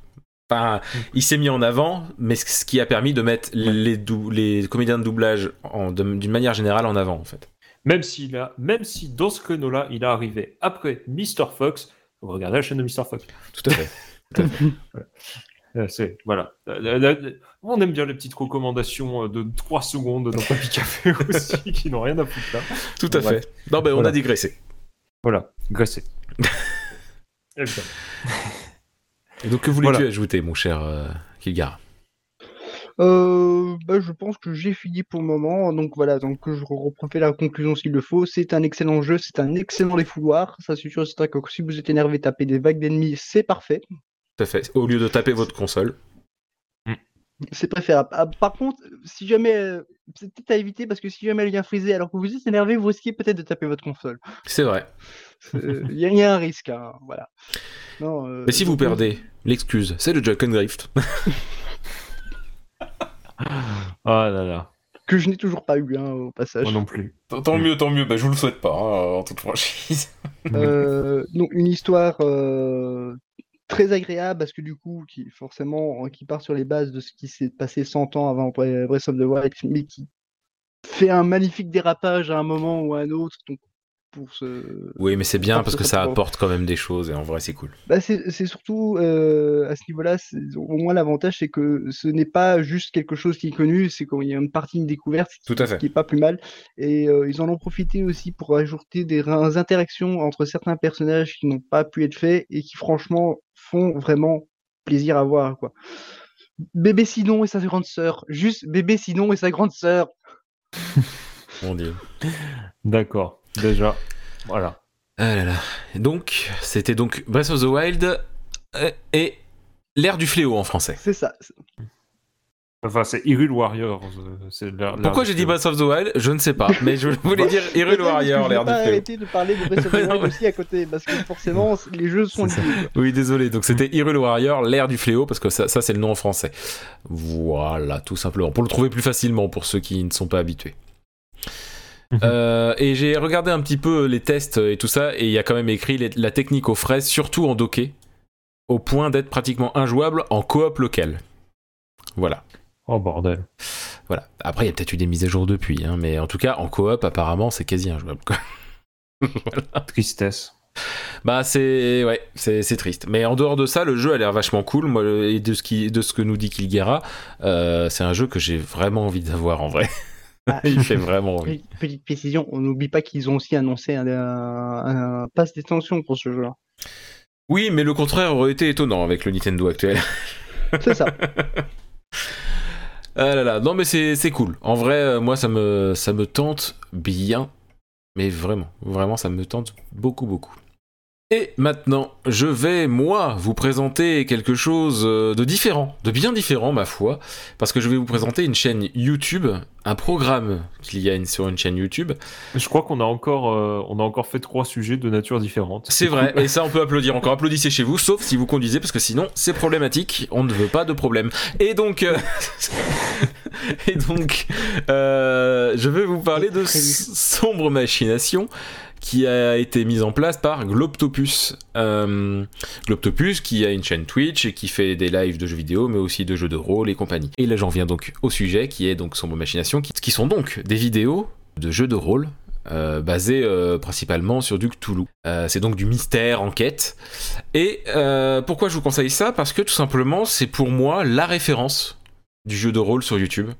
Enfin, il s'est mis en avant, mais ce qui a permis de mettre les, dou- les comédiens de doublage d'une manière générale en avant, en fait. Même, s'il a, même si dans ce créneau-là, il est arrivé après Mr. Fox, vous regardez la chaîne de Mr. Fox. Tout à fait. C'est, voilà. On aime bien les petites recommandations euh, de 3 secondes dans Papy Café aussi, qui n'ont rien à foutre là. Tout à Ouais. fait. Non, ben, on Voilà. a digressé. Voilà, graissé. Évidemment. Et donc, que voulais-tu Voilà. ajouter, mon cher euh, Kilgar? Euh, bah, je pense que j'ai fini pour le moment, donc voilà, donc je refais la conclusion s'il le faut. C'est un excellent jeu, c'est un excellent défouloir. Ça, c'est sûr, c'est que si vous êtes énervé, taper des vagues d'ennemis, c'est parfait. Tout à fait. Au lieu de taper votre console. C'est préférable. Ah, par contre, si jamais, euh, c'est peut-être à éviter parce que si jamais elle vient friser alors que vous êtes énervé, vous risquez peut-être de taper votre console. C'est vrai. Euh, Il y, a- il y a un risque, hein, voilà. Non, euh, Mais si vous perdez, l'excuse, c'est le Jack and Drift. Là là, Que je n'ai toujours pas eu, hein, au passage. moi non plus. Tant mieux, tant mieux. Bah, je vous le souhaite pas, hein, en toute franchise. Euh, donc une histoire euh, très agréable parce que du coup, qui forcément, euh, qui part sur les bases de ce qui s'est passé 100 ans avant Bre- Breath of the Wild, mais qui fait un magnifique dérapage à un moment ou à un autre. Donc pour ce, Oui, mais c'est bien Parce que ça apporte quand même des choses et en vrai, c'est cool. Bah, c'est surtout euh, à ce niveau-là, au moins l'avantage, c'est que ce n'est pas juste quelque chose qui est connu, c'est qu'il y a une partie une découverte, Tout à fait. qui est pas plus mal. Et euh, ils en ont profité aussi pour ajouter des ra- interactions entre certains personnages qui n'ont pas pu être faits et qui franchement font vraiment plaisir à voir, quoi. Bébé Sinon et sa grande sœur, juste Bébé Sinon et sa grande sœur. Mon dieu. D'accord, déjà, voilà. Ah là là. Donc, c'était donc Breath of the Wild euh, et l'ère du fléau en français. C'est ça. Enfin, c'est Hyrule Warriors. euh, Pourquoi du j'ai dit fléau. Breath of the Wild? Je ne sais pas, mais je voulais dire Hyrule Warrior, l'air du fléau. arrêter de parler de Breath of the Wild aussi à côté, parce que forcément, les jeux sont liés. Oui, désolé. Donc c'était Hyrule Warrior, l'ère du fléau, parce que ça, ça, c'est le nom en français. Voilà, tout simplement. Pour le trouver plus facilement pour ceux qui ne sont pas habitués. Euh, et j'ai regardé un petit peu les tests et tout ça, et il y a quand même écrit les- la technique aux fraises, surtout en docké, au point d'être pratiquement injouable en coop local. Voilà. Oh bordel. Voilà. Après, il y a peut-être eu des mises à jour depuis, hein, mais en tout cas, en coop, apparemment, c'est quasi injouable. quoi. Tristesse. Bah c'est ouais, c'est triste. Mais en dehors de ça, le jeu a l'air vachement cool. Moi, et de ce qui de ce que nous dit Kilgara, euh, c'est un jeu que j'ai vraiment envie d'avoir en vrai. Ah. Il fait vraiment envie. Petite- précision, on n'oublie pas qu'ils ont aussi annoncé un, un, un pass d'extension pour ce jeu-là. Oui, mais le contraire aurait été étonnant avec le Nintendo actuel. C'est ça. Ah là là, non mais c'est c'est cool. En vrai, euh, moi ça me ça me tente bien, mais vraiment, vraiment ça me tente beaucoup beaucoup. Et maintenant, je vais moi vous présenter quelque chose euh, de différent, de bien différent ma foi, parce que je vais vous présenter une chaîne YouTube, un programme qu'il y a une- sur une chaîne YouTube. Je crois qu'on a encore, euh, on a encore fait trois sujets de nature différente. C'est vrai, et ça on peut applaudir encore. Applaudissez chez vous, sauf si vous conduisez, parce que sinon c'est problématique. On ne veut pas de problème. Et donc, euh, et donc, euh, je vais vous parler de sombre machination qui a été mise en place par Globtopus. Euh, Globtopus qui a une chaîne Twitch et qui fait des lives de jeux vidéo, mais aussi de jeux de rôle et compagnie. Et là j'en viens donc au sujet qui est donc sombre machination, qui, sont donc des vidéos de jeux de rôle euh, basé euh, principalement sur du Cthulhu. Euh, c'est donc du mystère, enquête. Et euh, pourquoi je vous conseille ça? Parce que tout simplement, c'est pour moi la référence du jeu de rôle sur YouTube.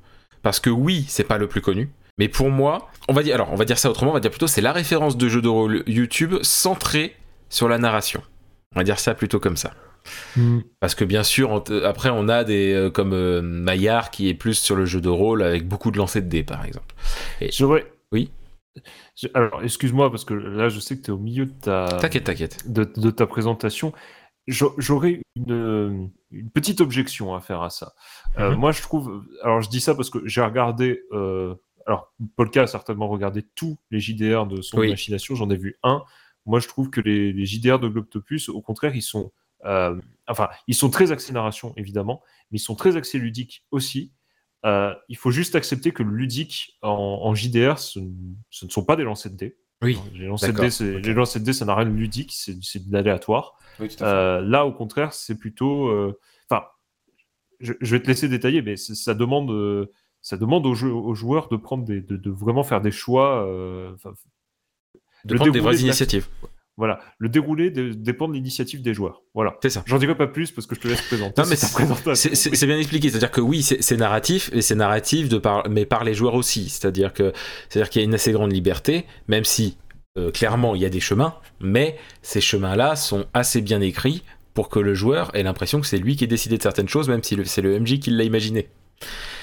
Parce que oui, c'est pas le plus connu. Mais pour moi, on va dire, alors on va dire ça autrement, on va dire plutôt c'est la référence de jeu de rôle YouTube centré sur la narration. On va dire ça plutôt comme ça. Hmm. Parce que bien sûr, on- après on a des euh, comme euh, Maillard qui est plus sur le jeu de rôle avec beaucoup de lancers de dés par exemple. J'aurais. Oui. Je- Alors, excuse-moi, parce que là, je sais que tu es au milieu de ta, T'inquiète, t'inquiète. de, de ta présentation. J'a- J'aurais une, une petite objection à faire à ça. Euh, Mhm. Moi, je trouve. Alors, je dis ça parce que j'ai regardé. Alors, Polka a certainement regardé tous les JDR de son Oui. machination. J'en ai vu un. Moi, je trouve que les, les JDR de Globtopus, au contraire, ils sont. euh, enfin, ils sont très axés narration, évidemment, mais ils sont très axés ludique aussi. Euh, il faut juste accepter que le ludique en, en JDR, ce, ne sont pas des lancers de dés. Oui. Les lancers de dés, c'est- ok. les lancers de dés, ça n'a rien de ludique, c'est de l'aléatoire. Oui, Euh, là, au contraire, c'est plutôt. euh, Enfin, je, je vais te laisser détailler, mais c'est- ça demande, euh, ça demande aux, joueurs de prendre des, de, de vraiment faire des choix. euh, de prendre des vraies de initiatives. voilà, le déroulé dépend de l'initiative des joueurs. Voilà. C'est ça. J'en dirai pas plus parce que je te laisse présenter. Non, mais c'est- bien expliqué, c'est-à-dire que oui, c'est narratif, et c'est narratif de par, mais par les joueurs aussi. C'est-à-dire que c'est-à-dire qu'il y a une assez grande liberté, même si euh, clairement il y a des chemins, mais ces chemins-là sont assez bien écrits pour que le joueur ait l'impression que c'est lui qui a décidé de certaines choses, même si c'est le MJ qui l'a imaginé.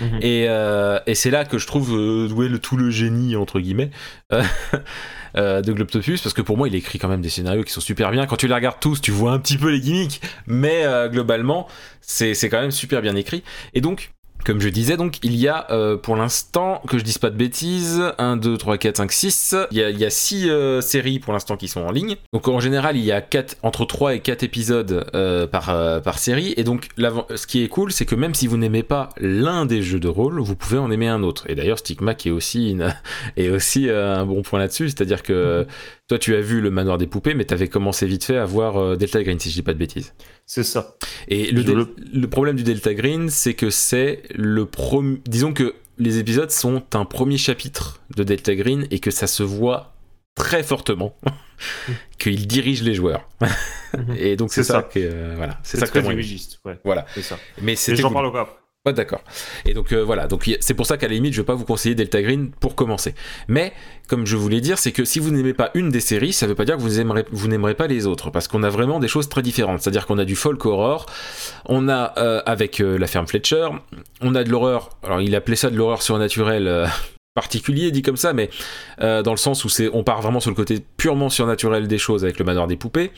Mhm. Et, euh, et c'est là que je trouve euh, où est le tout le génie entre guillemets euh, euh, de Globtopus parce que pour moi il écrit quand même des scénarios qui sont super bien. Quand tu les regardes tous, tu vois un petit peu les gimmicks, mais euh, globalement c'est c'est quand même super bien écrit. Et donc comme je disais, donc, il y a euh, pour l'instant, que je dise pas de bêtises, 1, 2, 3, 4, 5, 6. Il y a, il y a 6 séries pour l'instant qui sont en ligne. Donc en général, il y a quatre, entre 3 et 4 épisodes euh, par, euh, par série. Et donc, ce qui est cool, c'est que même si vous n'aimez pas l'un des jeux de rôle, vous pouvez en aimer un autre. Et d'ailleurs, Stigma qui est aussi, une- est aussi euh, un bon point là-dessus. C'est-à-dire que toi, tu as vu le manoir des poupées, mais tu avais commencé vite fait à voir euh, Delta Green, si je dis pas de bêtises. C'est ça. Et le, le- le problème du Delta Green, c'est que c'est le premier. Disons que les épisodes sont un premier chapitre de Delta Green et que ça se voit très fortement qu'il dirige les joueurs. et donc c'est ça, ça. que euh, voilà, c'est ça que dirigiste. Ouais, Voilà. c'est ça. Mais j'en cool. parlerai après. Ouais, d'accord. Et donc euh, voilà, c'est pour ça qu'à la limite, je vais pas vous conseiller Delta Green pour commencer. Mais comme je voulais dire, c'est que si vous n'aimez pas une des séries, ça veut pas dire que vous n'aimerez pas les autres, parce qu'on a vraiment des choses très différentes. C'est-à-dire qu'on a du folk horror, on a euh, avec euh, la ferme Fletcher, on a de l'horreur. Alors il appelait ça de l'horreur surnaturelle. Euh, particulier dit comme ça, mais euh, dans le sens où c'est, on part vraiment sur le côté purement surnaturel des choses avec le manoir des poupées.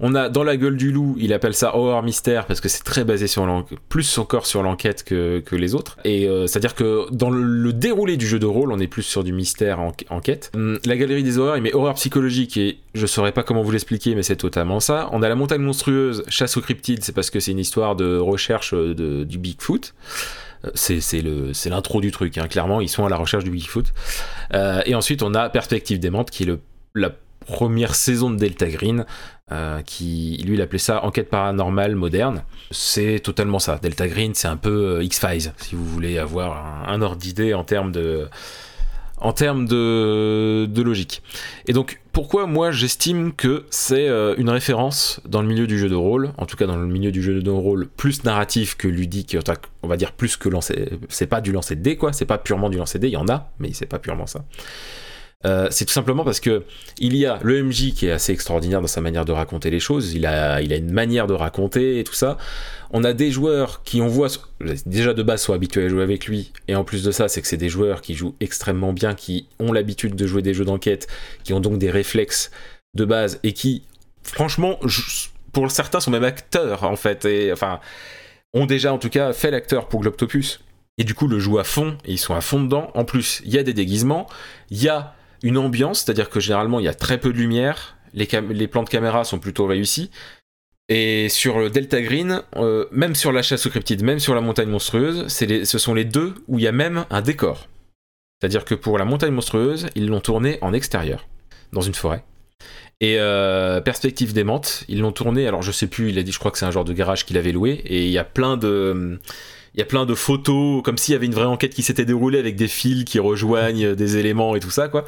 On a dans la gueule du loup, il appelle ça horror mystère parce que c'est très basé sur plus encore sur l'enquête que, les autres. Et euh, c'est-à-dire que dans le, déroulé du jeu de rôle, on est plus sur du mystère en, enquête. Hum, la galerie des horreurs, il met horreur psychologique et je saurais pas comment vous l'expliquer, mais c'est totalement ça. On a la montagne monstrueuse, chasse aux cryptides, c'est parce que c'est une histoire de recherche de, du Bigfoot. Euh, c'est l'intro du truc, hein. clairement, ils sont à la recherche du Bigfoot. Euh, et ensuite, on a Perspective démente, qui est le, la première saison de Delta Green, euh, qui lui il appelait ça enquête paranormale moderne. C'est totalement ça. Delta Green, c'est un peu X-Files, si vous voulez avoir un ordre d'idée en termes de en termes de, logique. Et donc, pourquoi moi j'estime que c'est euh, une référence dans le milieu du jeu de rôle, en tout cas dans le milieu du jeu de rôle plus narratif que ludique, on va dire plus que lancer, c'est pas du lancer de dés quoi, c'est pas purement du lancer de dés, il y en a, mais c'est pas purement ça. Euh, c'est tout simplement parce que il y a le MJ qui est assez extraordinaire dans sa manière de raconter les choses. Il a, il a une manière de raconter et tout ça. On a des joueurs qui, on voit, déjà de base, sont habitués à jouer avec lui. Et en plus de ça, c'est que c'est des joueurs qui jouent extrêmement bien, qui ont l'habitude de jouer des jeux d'enquête, qui ont donc des réflexes de base et qui, franchement, pour certains, sont même acteurs en fait. Et enfin, ont déjà en tout cas fait l'acteur pour Globtopus. Et du coup, le jouent à fond, et ils sont à fond dedans. En plus, il y a des déguisements, il y a une ambiance, c'est-à-dire que généralement il y a très peu de lumière, les, plans de caméra sont plutôt réussis. Et sur le Delta Green, euh, même sur la chasse aux cryptides, même sur la montagne monstrueuse, ce sont les deux où il y a même un décor. C'est-à-dire que pour la montagne monstrueuse, ils l'ont tourné en extérieur, dans une forêt. Et euh, Perspective démente, ils l'ont tourné, alors je sais plus, il a dit, je crois que c'est un genre de garage qu'il avait loué, et il y a plein de il y a plein de photos, comme s'il y avait une vraie enquête qui s'était déroulée avec des fils qui rejoignent des éléments et tout ça, quoi.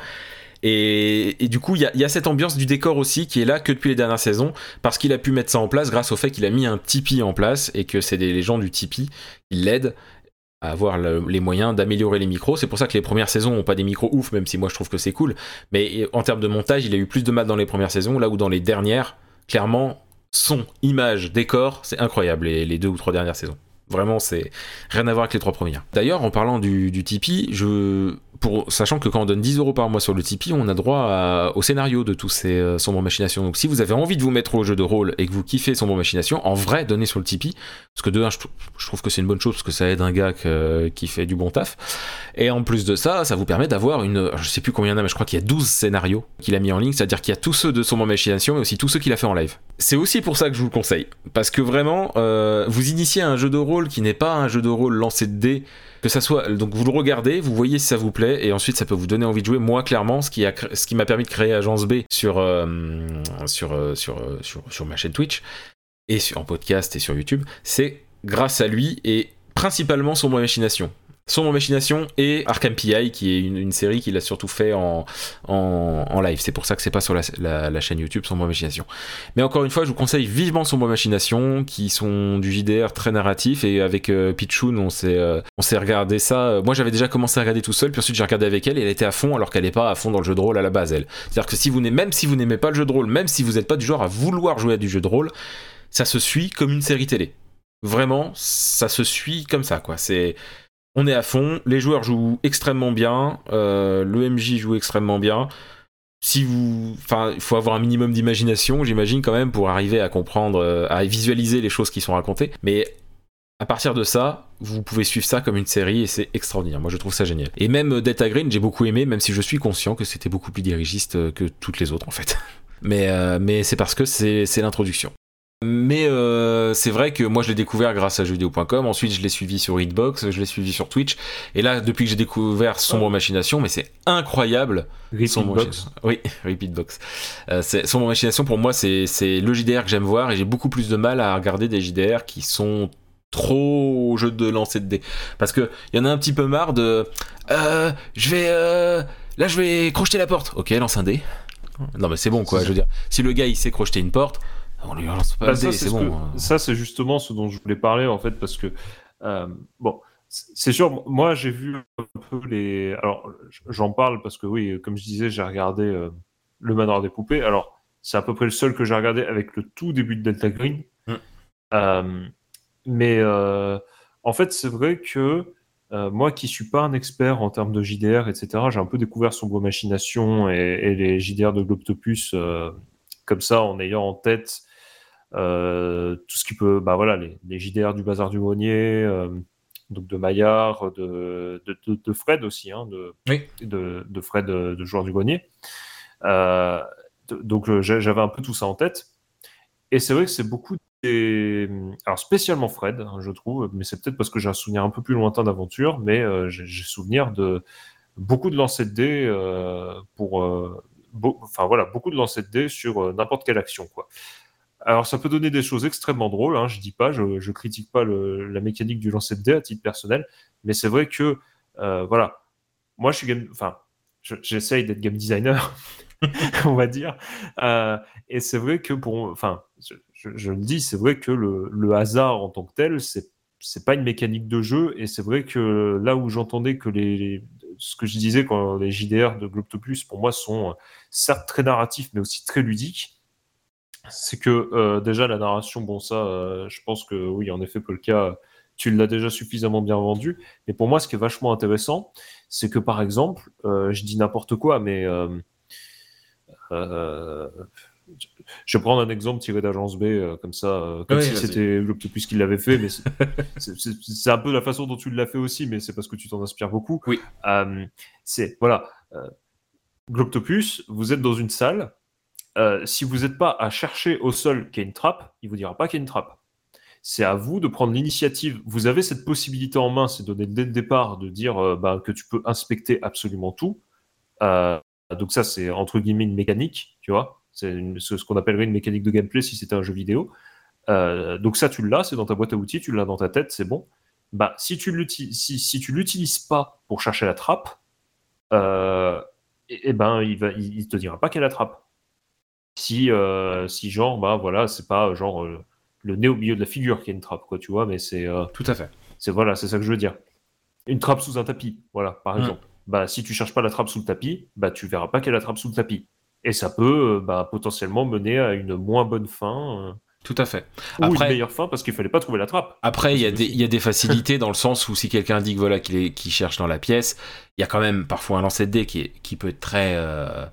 Et, du coup, il y, a, cette ambiance du décor aussi qui est là que depuis les dernières saisons, parce qu'il a pu mettre ça en place grâce au fait qu'il a mis un Tipeee en place et que c'est les gens du Tipeee qui l'aident à avoir les moyens d'améliorer les micros. C'est pour ça que les premières saisons n'ont pas des micros ouf, même si moi je trouve que c'est cool. Mais en termes de montage, il a eu plus de mal dans les premières saisons, là où dans les dernières, clairement, son, image, décor, c'est incroyable, les deux ou trois dernières saisons. Vraiment, c'est rien à voir avec les trois premières. D'ailleurs, en parlant du, du Tipeee, je, pour, sachant que quand on donne 10 euros par mois sur le Tipeee, on a droit au scénario de tous ces euh, sombres machinations. Donc si vous avez envie de vous mettre au jeu de rôle et que vous kiffez sombres machinations, en vrai, donnez sur le Tipeee. Parce que de un, je, trouve que c'est une bonne chose parce que ça aide un gars qui fait du bon taf. Et en plus de ça, ça vous permet d'avoir une, je sais plus combien il y en a, mais je crois qu'il y a 12 scénarios qu'il a mis en ligne. C'est-à-dire qu'il y a tous ceux de sombres machinations mais aussi tous ceux qu'il a fait en live. C'est aussi pour ça que je vous le conseille. Parce que vraiment, euh, vous initiez un jeu de rôle qui n'est pas un jeu de rôle lancé de dés, que ça soit. Donc vous le regardez, vous voyez si ça vous plaît, et ensuite ça peut vous donner envie de jouer. Moi, clairement, ce qui m'a permis de créer Agence B sur, euh, sur, euh, sur, sur, sur, ma chaîne Twitch, et sur, en podcast et sur YouTube, c'est grâce à lui et principalement son machination. Sombre Machination et Arkham PI, qui est une, série qu'il a surtout fait en, live. C'est pour ça que c'est pas sur la, chaîne YouTube Sombre Machination. Mais encore une fois, je vous conseille vivement Sombre Machination, qui sont du JDR très narratif. Et avec euh, Pichoun, on s'est euh, on s'est regardé ça. Moi, j'avais déjà commencé à regarder tout seul, puis ensuite j'ai regardé avec elle, et elle était à fond, alors qu'elle n'est pas à fond dans le jeu de rôle à la base, elle. C'est-à-dire que si vous même si vous n'aimez pas le jeu de rôle, même si vous n'êtes pas du genre à vouloir jouer à du jeu de rôle, ça se suit comme une série télé. Vraiment, ça se suit comme ça, quoi. C'est on est à fond, les joueurs jouent extrêmement bien, euh, le MJ joue extrêmement bien. Si vous, enfin, il faut avoir un minimum d'imagination, j'imagine quand même, pour arriver à comprendre, euh, à visualiser les choses qui sont racontées. Mais à partir de ça, vous pouvez suivre ça comme une série et c'est extraordinaire. Moi, je trouve ça génial. Et même euh, Delta Green, j'ai beaucoup aimé, même si je suis conscient que c'était beaucoup plus dirigiste que toutes les autres en fait. Mais, mais c'est parce que c'est l'introduction. Mais euh, c'est vrai que moi je l'ai découvert grâce à jeuxvideo.com, ensuite je l'ai suivi sur Hitbox, je l'ai suivi sur Twitch, et là depuis que j'ai découvert Sombre. Machination, mais c'est incroyable. Repeatbox. Oui, Repeatbox. Euh, Sombre Machination pour moi c'est le JDR que j'aime voir et j'ai beaucoup plus de mal à regarder des JDR qui sont trop au jeu de lancer de dés. Parce que il y en a un petit peu marre de euh, je vais euh, là je vais crocheter la porte. Ok, lance un dé. Non mais c'est bon quoi, je veux dire. Si le gars il sait crocheter une porte, on lui lance pas bah, ça, c'est bon. Ça, c'est justement ce dont je voulais parler, en fait, parce que, euh, bon, c'est sûr, moi, j'ai vu un peu les. Alors, j'en parle parce que, oui, comme je disais, j'ai regardé euh, Le Manoir des Poupées. Alors, c'est à peu près le seul que j'ai regardé avec le tout début de Delta Green. Mm. Euh, mais, en fait, c'est vrai que euh, moi qui suis pas un expert en termes de JDR, etc., j'ai un peu découvert Sombre Machination et, et les JDR de Globtopus euh, comme ça, en ayant en tête euh, tout ce qui peut, bah voilà, les, les JDR du Bazar du Grenier, euh, donc de Maillard, de, de, Fred aussi, hein, de, Oui. de, de Fred, euh, de joueur du Grenier. Euh, donc j'a- j'avais un peu tout ça en tête. Et c'est vrai que c'est beaucoup des... Alors spécialement Fred, hein, je trouve, mais c'est peut-être parce que j'ai un souvenir un peu plus lointain d'aventure, mais j'ai souvenir de beaucoup de lancers de dés pour... Enfin voilà, beaucoup de lancers de dés sur n'importe quelle action, quoi. Alors ça peut donner des choses extrêmement drôles, hein, je dis pas, je, je critique pas la mécanique du lancer de dés à titre personnel, mais c'est vrai que, euh, voilà, moi je suis game... Enfin, je- j'essaye d'être game designer, on va dire, euh, et c'est vrai que pour, enfin, je, le dis, c'est vrai que le, hasard en tant que tel, c'est c'est pas une mécanique de jeu, et c'est vrai que là où j'entendais que les, ce que je disais quand les JDR de Globtopus pour moi sont certes très narratifs, mais aussi très ludiques. C'est que euh, déjà la narration, bon ça, euh, je pense que oui, en effet, Polka, tu l'as déjà suffisamment bien vendu. Mais pour moi, ce qui est vachement intéressant, c'est que par exemple, euh, je dis n'importe quoi, mais je vais prendre un exemple tiré d'Agence B, comme ça, comme Oui, si c'était Globtopus qui l'avait fait, mais c'est- un peu la façon dont tu l'as fait aussi, mais c'est parce que tu t'en inspires beaucoup. Oui. C'est, voilà, Globtopus, vous êtes dans une salle, euh, si vous n'êtes pas à chercher au sol qu'il y a une trappe, il vous dira pas qu'il y a une trappe. C'est à vous de prendre l'initiative. Vous avez cette possibilité en main, c'est donné dès le départ de dire euh, bah, que tu peux inspecter absolument tout. Euh, donc ça, c'est entre guillemets une mécanique, tu vois. C'est ce qu'on appellerait une mécanique de gameplay si c'était un jeu vidéo. Donc ça, tu l'as, c'est dans ta boîte à outils, tu l'as dans ta tête, c'est bon. Bah, si tu si, si tu l'utilises pas pour chercher la trappe, eh eh ben, il, il te dira pas quelle trappe. Si, euh, si genre, bah voilà, c'est pas genre euh, le nez au milieu de la figure qui est une trappe, quoi, tu vois, mais c'est euh, Tout à fait. c'est voilà, c'est ça que je veux dire. Une trappe sous un tapis, voilà, par Mm. exemple. Bah, si tu cherches pas la trappe sous le tapis, bah, tu verras pas quelle la trappe sous le tapis. Et ça peut euh, bah, potentiellement mener à une moins bonne fin euh, Tout à fait. ou Après- une meilleure fin parce qu'il fallait pas trouver la trappe. Après, il y, a des- possible. il y a des facilités dans le sens où si quelqu'un dit que voilà qu'il cherche dans la pièce, il y a quand même parfois un lancer de dés qui, est- qui peut être très, euh,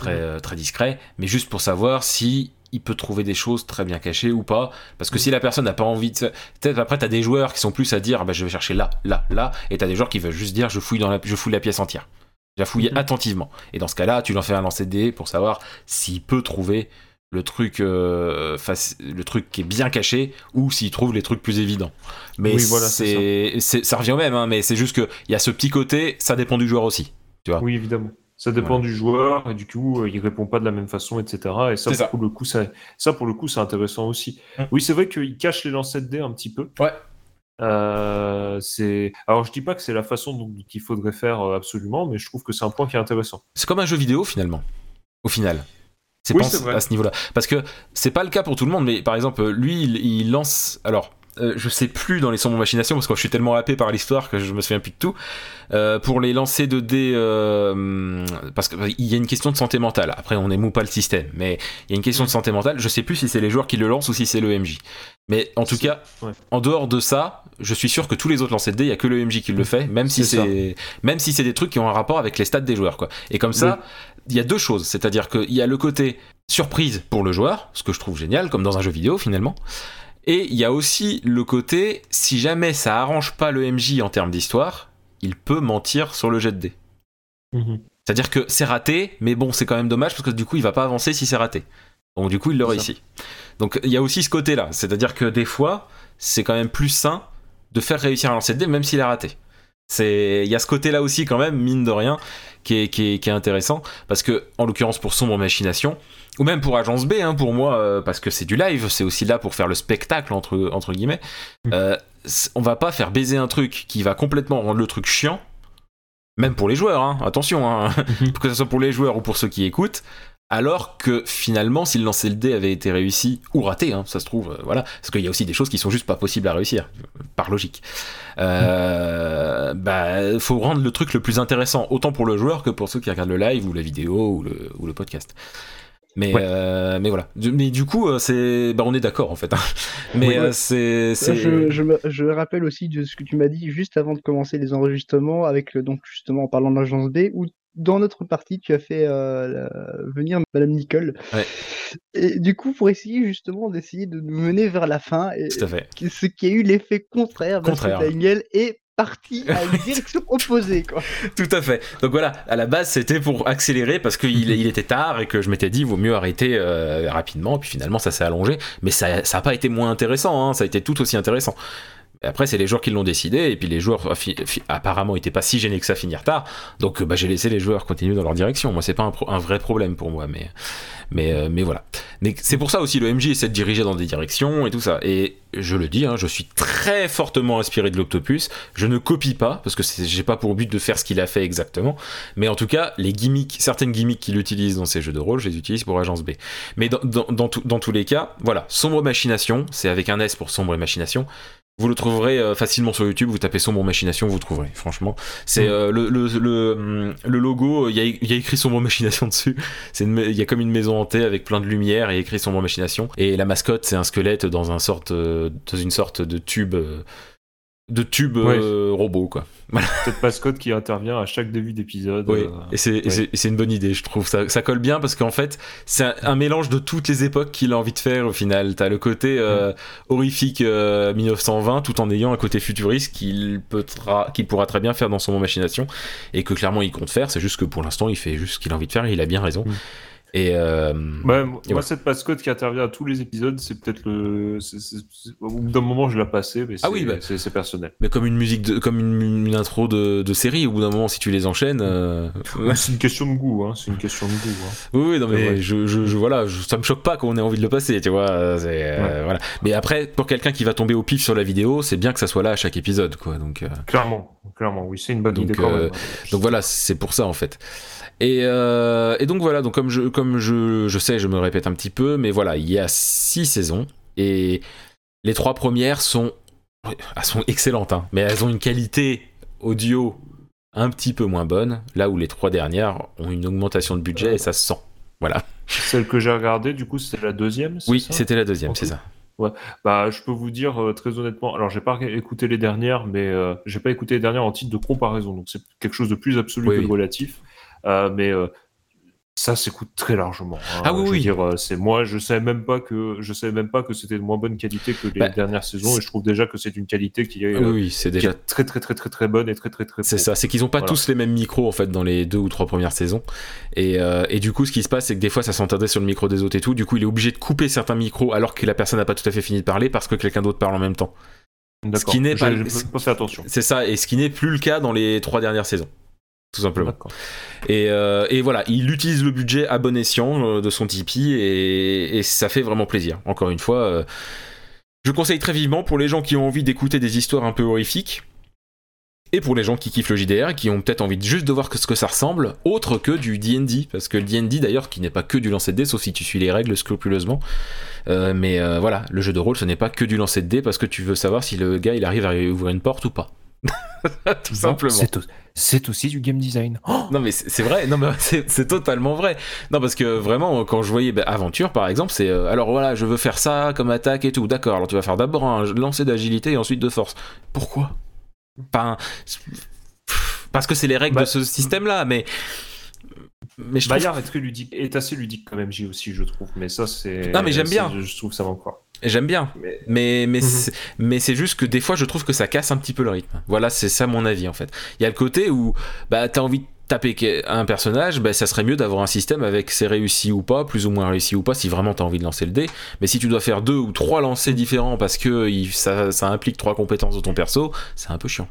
très, euh, très discret, mais juste pour savoir si il peut trouver des choses très bien cachées ou pas. Parce que Mhm. si la personne n'a pas envie de... Peut-être après, t'as des joueurs qui sont plus à dire, bah, je vais chercher là, là, là, et t'as des joueurs qui veulent juste dire, je fouille, dans la, je fouille la pièce entière. Je la fouille Mhm. attentivement. Et dans ce cas-là, tu lui en fais un lancer de dés pour savoir s'il peut trouver le truc, euh, le truc qui est bien caché ou s'il trouve les trucs plus évidents. Mais Oui, voilà, c'est ça revient au même, hein, mais c'est juste qu'il y a ce petit côté, ça dépend du joueur aussi. Oui, évidemment. Ça dépend du joueur et du coup, euh, il répond pas de la même façon, etc. Et ça, pour le coup, ça, ça pour le coup, c'est intéressant aussi. Mm. Oui, c'est vrai qu'il cache les lancers de dés un petit peu. Ouais. Euh, c'est. Alors, je dis pas que c'est la façon dont qu'il faudrait faire euh, absolument, mais je trouve que c'est un point qui est intéressant. C'est comme un jeu vidéo finalement, au final. C'est Oui, vrai. à ce niveau-là. Parce que c'est pas le cas pour tout le monde, mais par exemple, lui, il, il lance. Alors, euh, je sais plus dans les sombres machinations, parce que je suis tellement happé par l'histoire que je me souviens plus de tout. Euh, pour les lancers de dés, euh, parce qu'il y a une question de santé mentale. Après, on n'émoue pas le système, mais il y a une question de santé mentale. Je sais plus si c'est les joueurs qui le lancent ou si c'est le MJ. Mais en tout cas, ouais. en dehors de ça, je suis sûr que tous les autres lancers de dés, il y a que le MJ qui le fait, même si c'est, même si c'est des trucs qui ont un rapport avec les stats des joueurs, quoi. Et comme ça, il y a deux choses, c'est-à-dire qu'il y a le côté surprise pour le joueur, ce que je trouve génial, comme dans un jeu vidéo finalement. Et il y a aussi le côté, si jamais ça arrange pas le MJ en termes d'histoire, il peut mentir sur le jet de dés. Mhm. C'est-à-dire que c'est raté, mais bon, c'est quand même dommage parce que du coup, il va pas avancer si c'est raté. Donc du coup, il le ça. réussit. Donc il y a aussi ce côté-là, c'est-à-dire que des fois, c'est quand même plus sain de faire réussir un lancer de dés même s'il est raté. C'est, il y a ce côté-là aussi quand même, mine de rien, qui est, qui est, qui est intéressant parce que, en l'occurrence pour Sombre Machination, ou même pour Agence B, hein, pour moi, euh, parce que c'est du live, c'est aussi là pour faire le spectacle entre entre guillemets. Mhm. Euh, on va pas faire baiser un truc qui va complètement rendre le truc chiant, même pour les joueurs, hein, attention, hein, que ce soit pour les joueurs ou pour ceux qui écoutent. Alors que finalement, si le lancer le dé avait été réussi ou raté, hein, ça se trouve, euh, voilà, parce qu'il y a aussi des choses qui sont juste pas possibles à réussir, euh, par logique. Euh, bah, faut rendre le truc le plus intéressant, autant pour le joueur que pour ceux qui regardent le live ou la vidéo ou le, ou le podcast. Mais, Ouais. euh, mais voilà. Du- Mais du coup, euh, c'est, bah, on est d'accord en fait. hein. Mais Oui. euh, c'est, c'est... Je, je, me, je rappelle aussi de ce que tu m'as dit juste avant de commencer les enregistrements, avec le- donc justement en parlant de l'agence B, où dans notre partie tu as fait euh, la- venir Madame Nicole. Ouais. Et du coup, pour essayer justement d'essayer de nous mener vers la fin, et, Tout à fait. ce qui a eu l'effet contraire, parce que Daniel est parti à une direction opposée. Quoi. Tout à fait. Donc voilà, à la base, c'était pour accélérer parce qu'il il était tard et que je m'étais dit, vaut mieux arrêter euh, rapidement. Puis finalement, ça s'est allongé. Mais ça n'a pas été moins intéressant. hein. Ça a été tout aussi intéressant. Et Après, c'est les joueurs qui l'ont décidé, et puis les joueurs fi- apparemment étaient pas si gênés que ça finir tard. Donc, euh, bah, j'ai laissé les joueurs continuer dans leur direction. Moi, c'est pas un, vrai problème pour moi, mais, mais, euh, mais voilà. Mais c'est pour ça aussi le MJ essaie de diriger dans des directions et tout ça. Et je le dis, hein, je suis très fortement inspiré de l'Octopus. Je ne copie pas parce que j'ai pas pour but de faire ce qu'il a fait exactement. Mais en tout cas, les gimmicks, certaines gimmicks qu'il utilise dans ses jeux de rôle, je les utilise pour Agence B. Mais dans, dans, tous les cas, voilà, Sombre Machination, c'est avec un S pour Sombre Machination. Vous le trouverez euh, facilement sur YouTube, vous tapez Sombre Machination, vous trouverez, franchement. C'est Mm. euh, le, le, le, le logo, il y a, il y a écrit Sombre Machination dessus. Il y a comme une maison hantée avec plein de lumière et écrit Sombre Machination. Et la mascotte, c'est un squelette dans, un sorte, euh, dans une sorte de tube, de tube euh, robot, quoi. Cette mascotte qui intervient à chaque début d'épisode. Oui, euh, et c'est oui. une bonne idée, je trouve. Ça, ça colle bien parce qu'en fait, c'est un, un mélange de toutes les époques qu'il a envie de faire au final. T'as le côté euh, horrifique euh, 1920 tout en ayant un côté futuriste qu'il qu'il pourra très bien faire dans son machination et que clairement il compte faire. C'est juste que pour l'instant, il fait juste ce qu'il a envie de faire et il a bien raison. Et euh, Ouais, moi, cette mascotte qui intervient à tous les épisodes, c'est peut-être le. Au bout d'un moment, je la passais, mais c'est Ah oui, bah. personnel. mais comme une musique, de, comme une, une intro de, de série, au bout d'un moment, si tu les enchaînes. euh, C'est une question de goût, hein. C'est une question de goût. hein. Oui, oui, non, mais Ouais. je, je, je- voilà, je- ça me choque pas qu'on ait envie de le passer, tu vois. euh, voilà. Mais après, pour quelqu'un qui va tomber au pif sur la vidéo, c'est bien que ça soit là à chaque épisode, quoi. Donc, euh, Clairement, clairement, oui, c'est une bonne Donc, idée quand euh, même. donc voilà, c'est pour ça en fait. Et, euh, et donc voilà, donc comme je, comme je, je sais, je me répète un petit peu, mais voilà, il y a six saisons et les trois premières sont, elles sont excellentes, hein, mais elles ont une qualité audio un petit peu moins bonne, là où les trois dernières ont une augmentation de budget et ça se sent. Voilà. Celle que j'ai regardée, du coup, c'était la deuxième. Oui, c'était la deuxième, c'est ça. Bah, je peux vous dire euh, très honnêtement. Alors, j'ai pas écouté les dernières, mais euh, j'ai pas écouté les dernières en titre de comparaison, donc c'est quelque chose de plus absolu Oui, que oui. relatif. Euh, mais euh, ça s'écoute très largement. hein. Ah oui, je veux oui. dire, euh, c'est moi, je savais même pas que je savais même pas que c'était de moins bonne qualité que les Bah, dernières saisons, et je trouve déjà que c'est une qualité qui est, Oui, euh, oui, c'est déjà est très très très très très bonne et très très très. C'est ça, c'est qu'ils ont pas Voilà. tous les mêmes micros en fait dans les deux ou trois premières saisons. Et, euh, et du coup, ce qui se passe, c'est que des fois, ça s'entendait sur le micro des autres et tout. Du coup, il est obligé de couper certains micros alors que la personne n'a pas tout à fait fini de parler parce que quelqu'un d'autre parle en même temps. D'accord. qui n'est pas- pas fait attention. C'est ça, et ce qui n'est plus le cas dans les trois dernières saisons. Tout simplement. Et, euh, et voilà, il utilise le budget à bon escient euh, de son Tipeee et, et ça fait vraiment plaisir. Encore une fois, euh, je conseille très vivement pour les gens qui ont envie d'écouter des histoires un peu horrifiques et pour les gens qui kiffent le JDR, qui ont peut-être envie de juste de voir ce que ça ressemble, autre que du D&D, parce que le D&D d'ailleurs, qui n'est pas que du lancer de dés, sauf si tu suis les règles scrupuleusement. Euh, mais voilà, le jeu de rôle, ce n'est pas que du lancer de dés, parce que tu veux savoir si le gars il arrive à ouvrir une porte ou pas. Tout simplement. C'est au- C'est aussi du game design. Oh Non mais c'est c'est vrai, non mais c'est c'est totalement vrai. Non parce que vraiment quand je voyais bah, Aventure par exemple, c'est euh, alors voilà je veux faire ça comme attaque et tout, d'accord. Alors tu vas faire d'abord un lancer d'agilité et ensuite de force. Pourquoi? Enfin, parce que c'est les règles Bah, de ce système là, mais mais je trouve Bayard est très ludique, est assez ludique quand même, J aussi, je trouve. Mais ça, c'est. Non, mais j'aime c'est- bien. Je trouve que ça va encore. J'aime bien. Mais Mais, mais, Mhm. c'est- mais c'est juste que des fois, je trouve que ça casse un petit peu le rythme. Voilà, c'est ça mon avis en fait. Il y a le côté où bah, t'as envie de taper que- un personnage, bah, ça serait mieux d'avoir un système avec c'est réussi ou pas, plus ou moins réussi ou pas, si vraiment t'as envie de lancer le dé. Mais si tu dois faire deux ou trois lancers différents parce que il- ça, ça implique trois compétences de ton perso, c'est un peu chiant.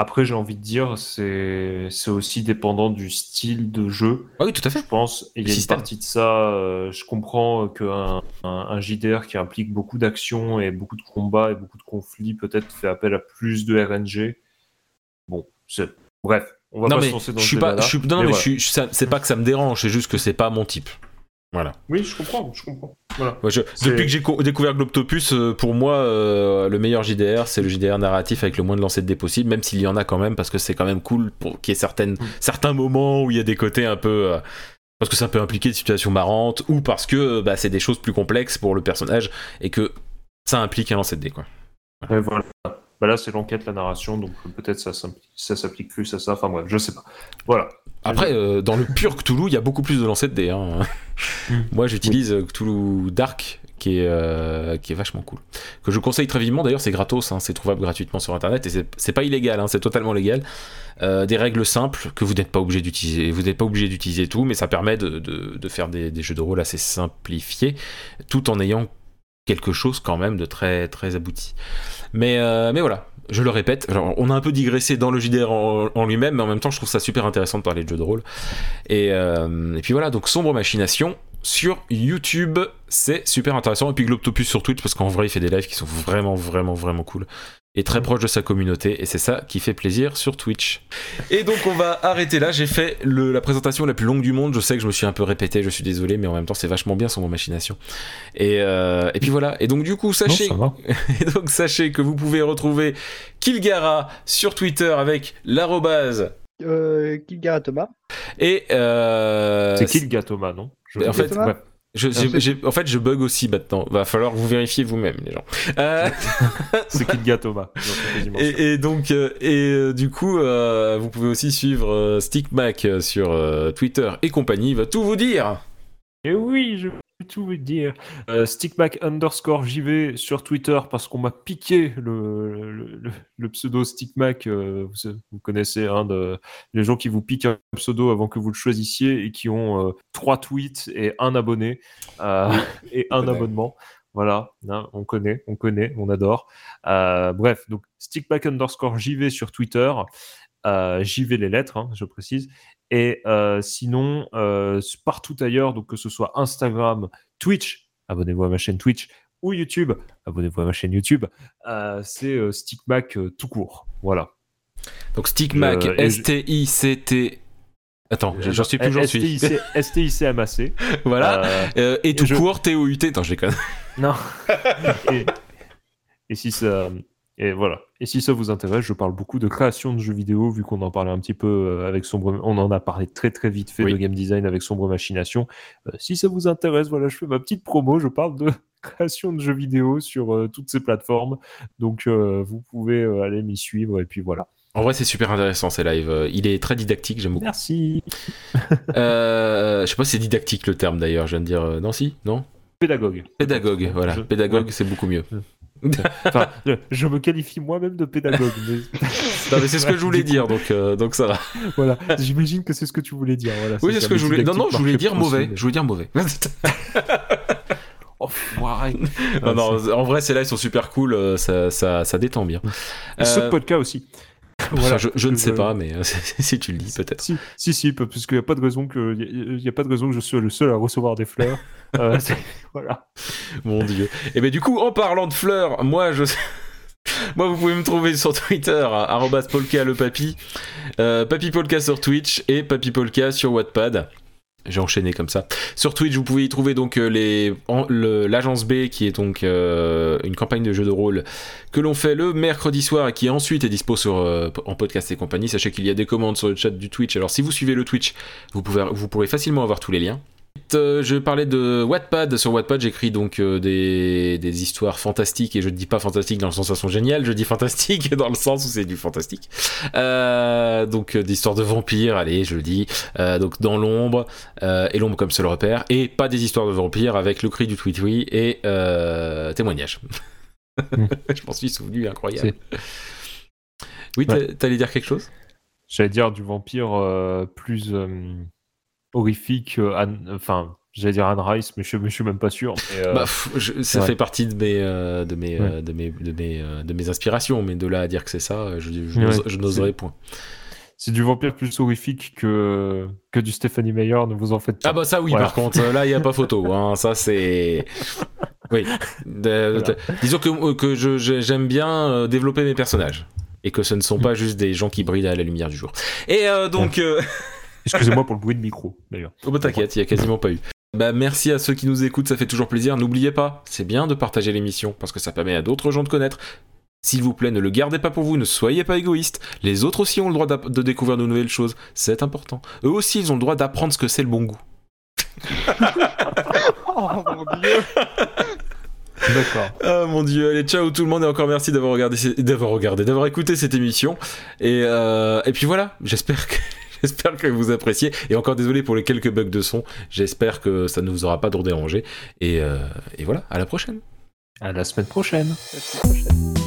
Après, j'ai envie de dire, c'est aussi dépendant du style de jeu. Ah oui, tout à fait. Je pense, il y a une partie de ça. euh, je comprends qu'un un, un JDR qui implique beaucoup d'actions et beaucoup de combats et beaucoup de conflits, peut-être fait appel à plus de RNG. Bon. Bref, on va Non pas mais se lancer dans je suis pas, débat-là, je suis, non, mais mais voilà. c'est pas que ça me dérange, c'est juste que c'est pas mon type. Voilà. Oui, je comprends, je comprends. Voilà. Ouais, je- C'est- depuis que j'ai co- découvert Globtopus, euh, pour moi, euh, le meilleur JDR, c'est le JDR narratif avec le moins de lancers de dés possible, même s'il y en a quand même, parce que c'est quand même cool pour qu'il y ait certaines, Mm. certains moments où il y a des côtés un peu, euh, parce que ça peut impliquer des situations marrantes ou parce que bah, c'est des choses plus complexes pour le personnage et que ça implique un lancer de dés quoi. Ouais, voilà. Bah là, c'est l'enquête, la narration, donc peut-être ça, s'applique plus à ça. Enfin bref, je sais pas. Voilà. Après, euh, dans le pur Cthulhu, il y a beaucoup plus de lancers de dés. hein. Moi, j'utilise euh, Cthulhu Dark, qui est, euh, qui est vachement cool. Que je conseille très vivement. D'ailleurs, c'est gratos, hein, c'est trouvable gratuitement sur Internet et c'est- c'est pas illégal, hein, c'est totalement légal. Euh, des règles simples que vous n'êtes pas obligé d'utiliser. Vous n'êtes pas obligé d'utiliser tout, mais ça permet de, de- de faire des, des jeux de rôle assez simplifiés, tout en ayant quelque chose quand même de très très abouti. Mais, euh, mais voilà, je le répète, on a un peu digressé dans le JDR en, lui-même, mais en même temps, je trouve ça super intéressant de parler de jeux de rôle. Et, euh, et puis voilà, donc Sombre Machination sur YouTube, c'est super intéressant. Et puis Globtopus sur Twitch, parce qu'en vrai, il fait des lives qui sont vraiment, vraiment, vraiment cool. Et très proche de sa communauté, et c'est ça qui fait plaisir sur Twitch. Et donc on va arrêter là, j'ai fait le- la présentation la plus longue du monde, je sais que je me suis un peu répété, je suis désolé, mais en même temps c'est vachement bien Sombre Machination. Et, euh, et puis voilà, et donc du coup, sachez et donc sachez que vous pouvez retrouver Kilgara sur Twitter avec l'arrobase Euh, Kilgara Thomas. et euh, C'est gars Thomas, non? En fait, ouais. je, en fait je bug aussi maintenant. Va falloir que vous vérifier vous-même les gens. Euh, c'est qui le gars Thomas et, et donc euh, et euh, du coup euh, vous pouvez aussi suivre euh, Stickmac sur euh, Twitter et compagnie. Il va tout vous dire. Et oui, je tout vous dire. Euh, stickback underscore JV sur Twitter parce qu'on m'a piqué le, le, le- le pseudo Stickmac. euh, vous, vous connaissez un de les gens qui vous piquent un pseudo avant que vous le choisissiez et qui ont euh, trois tweets et un abonné euh, et un abonnement. Voilà, hein, on connaît, on connaît, on adore. Euh, bref, donc stickback underscore JV sur Twitter. Euh, JV les lettres, hein, je précise. Et euh, sinon, euh, partout ailleurs, donc que ce soit Instagram, Twitch, abonnez-vous à ma chaîne Twitch, ou YouTube, abonnez-vous à ma chaîne YouTube, euh, c'est Stickmac tout court. Voilà. Donc Stickmac Euh, et je- S T I C T. Attends, j'en suis plus, j'en suis. STICMAC. voilà. Et tout court T O U T. Attends, je déconne. non. et, et si ça. Et voilà. Et si ça vous intéresse, je parle beaucoup de création de jeux vidéo, vu qu'on en parlait un petit peu euh, avec Sombre. On en a parlé très très vite fait Oui. de game design avec Sombre Machination. Euh, si ça vous intéresse, voilà, je fais ma petite promo. Je parle de création de jeux vidéo sur euh, toutes ces plateformes. Donc euh, vous pouvez aller m'y suivre. Et puis voilà. En vrai, c'est super intéressant ces lives. Il est très didactique, j'aime beaucoup. Merci. Je sais pas si c'est didactique le terme d'ailleurs, je viens de dire. non, si Non? Pédagogue. Pédagogue, voilà. Je- Pédagogue, c'est beaucoup mieux. Enfin, je, me qualifie moi-même de pédagogue. mais... Non, mais c'est ce que je voulais dire, donc, euh, donc ça va. Voilà, j'imagine que c'est ce que tu voulais dire. Voilà, Oui, c'est ce que je voulais. Non, non, je voulais dire mauvais. Je voulais dire mauvais. Oh, non, non, en vrai, ces lives sont super cool, euh, ça, ça, ça détend bien. Et Ce Euh, podcast aussi. Ça, je, je ne sais pas, mais euh, si tu le dis, peut-être. Si, si, si, parce qu'il n'y a pas de raison que, il y a pas de raison que je sois le seul à recevoir des fleurs. Euh, voilà. Mon dieu. Et ben du coup, en parlant de fleurs, moi je. Moi, vous pouvez me trouver sur Twitter, arrobas le papy, euh, papy polka sur Twitch et papy polka sur Wattpad. J'ai enchaîné comme ça. Sur Twitch, vous pouvez y trouver donc euh, l'agence B, qui est donc euh, une campagne de jeu de rôle que l'on fait le mercredi soir et qui ensuite est dispo sur euh, en podcast et compagnie. Sachez qu'il y a des commandes sur le chat du Twitch. Alors si vous suivez le Twitch, vous pourrez facilement avoir tous les liens. Euh, je parlais de Wattpad. Sur Wattpad, j'écris donc euh, des, des histoires fantastiques et je ne dis pas fantastique dans le sens où elles sont géniales, je dis fantastique dans le sens où c'est du fantastique. Euh, donc euh, des histoires de vampires, allez, je le dis. Euh, donc dans l'ombre euh, et l'ombre comme seul repère et pas des histoires de vampires avec le cri du tweet et euh, témoignage. je m'en suis souvenu, incroyable. Oui, Ouais. t'allais dire quelque chose? J'allais dire du vampire euh, plus euh, horrifique. euh, Anne- Enfin, j'allais dire Anne Rice, mais je, mais je suis même pas sûr. mais, euh, Bah, pff, je- ça ouais. fait partie de mes, euh, de, mes, euh, de, mes, de, mes, euh, de mes inspirations, mais de là à dire que c'est ça, je, je, Ouais, n'ose- je c'est- n'oserais point. c'est du vampire plus horrifique que, que du Stephanie Meyer, ne vous en faites pas. Ah bah ça oui, Voilà. par contre, là il n'y a pas photo, hein, ça c'est... Oui, De- Voilà. de- disons que, que je- je- j'aime bien euh, développer mes personnages, et que ce ne sont pas juste des gens qui brillent à la lumière du jour. Et euh, donc... euh, Excusez-moi pour le bruit de micro, d'ailleurs. Oh bah t'inquiète, il y a quasiment pas eu. Bah merci à ceux qui nous écoutent, ça fait toujours plaisir. N'oubliez pas, c'est bien de partager l'émission parce que ça permet à d'autres gens de connaître. S'il vous plaît, ne le gardez pas pour vous, ne soyez pas égoïste. Les autres aussi ont le droit de découvrir de nouvelles choses, c'est important. Eux aussi, ils ont le droit d'apprendre ce que c'est le bon goût. Oh mon dieu. D'accord. Ah mon dieu, allez ciao tout le monde et encore merci d'avoir regardé, d'avoir regardé, d'avoir écouté cette émission. Et, euh, et puis voilà, j'espère que j'espère que vous appréciez. Et encore désolé pour les quelques bugs de son. J'espère que ça ne vous aura pas trop dérangé. Et, euh, et voilà, à la prochaine. À la semaine prochaine. À la semaine prochaine.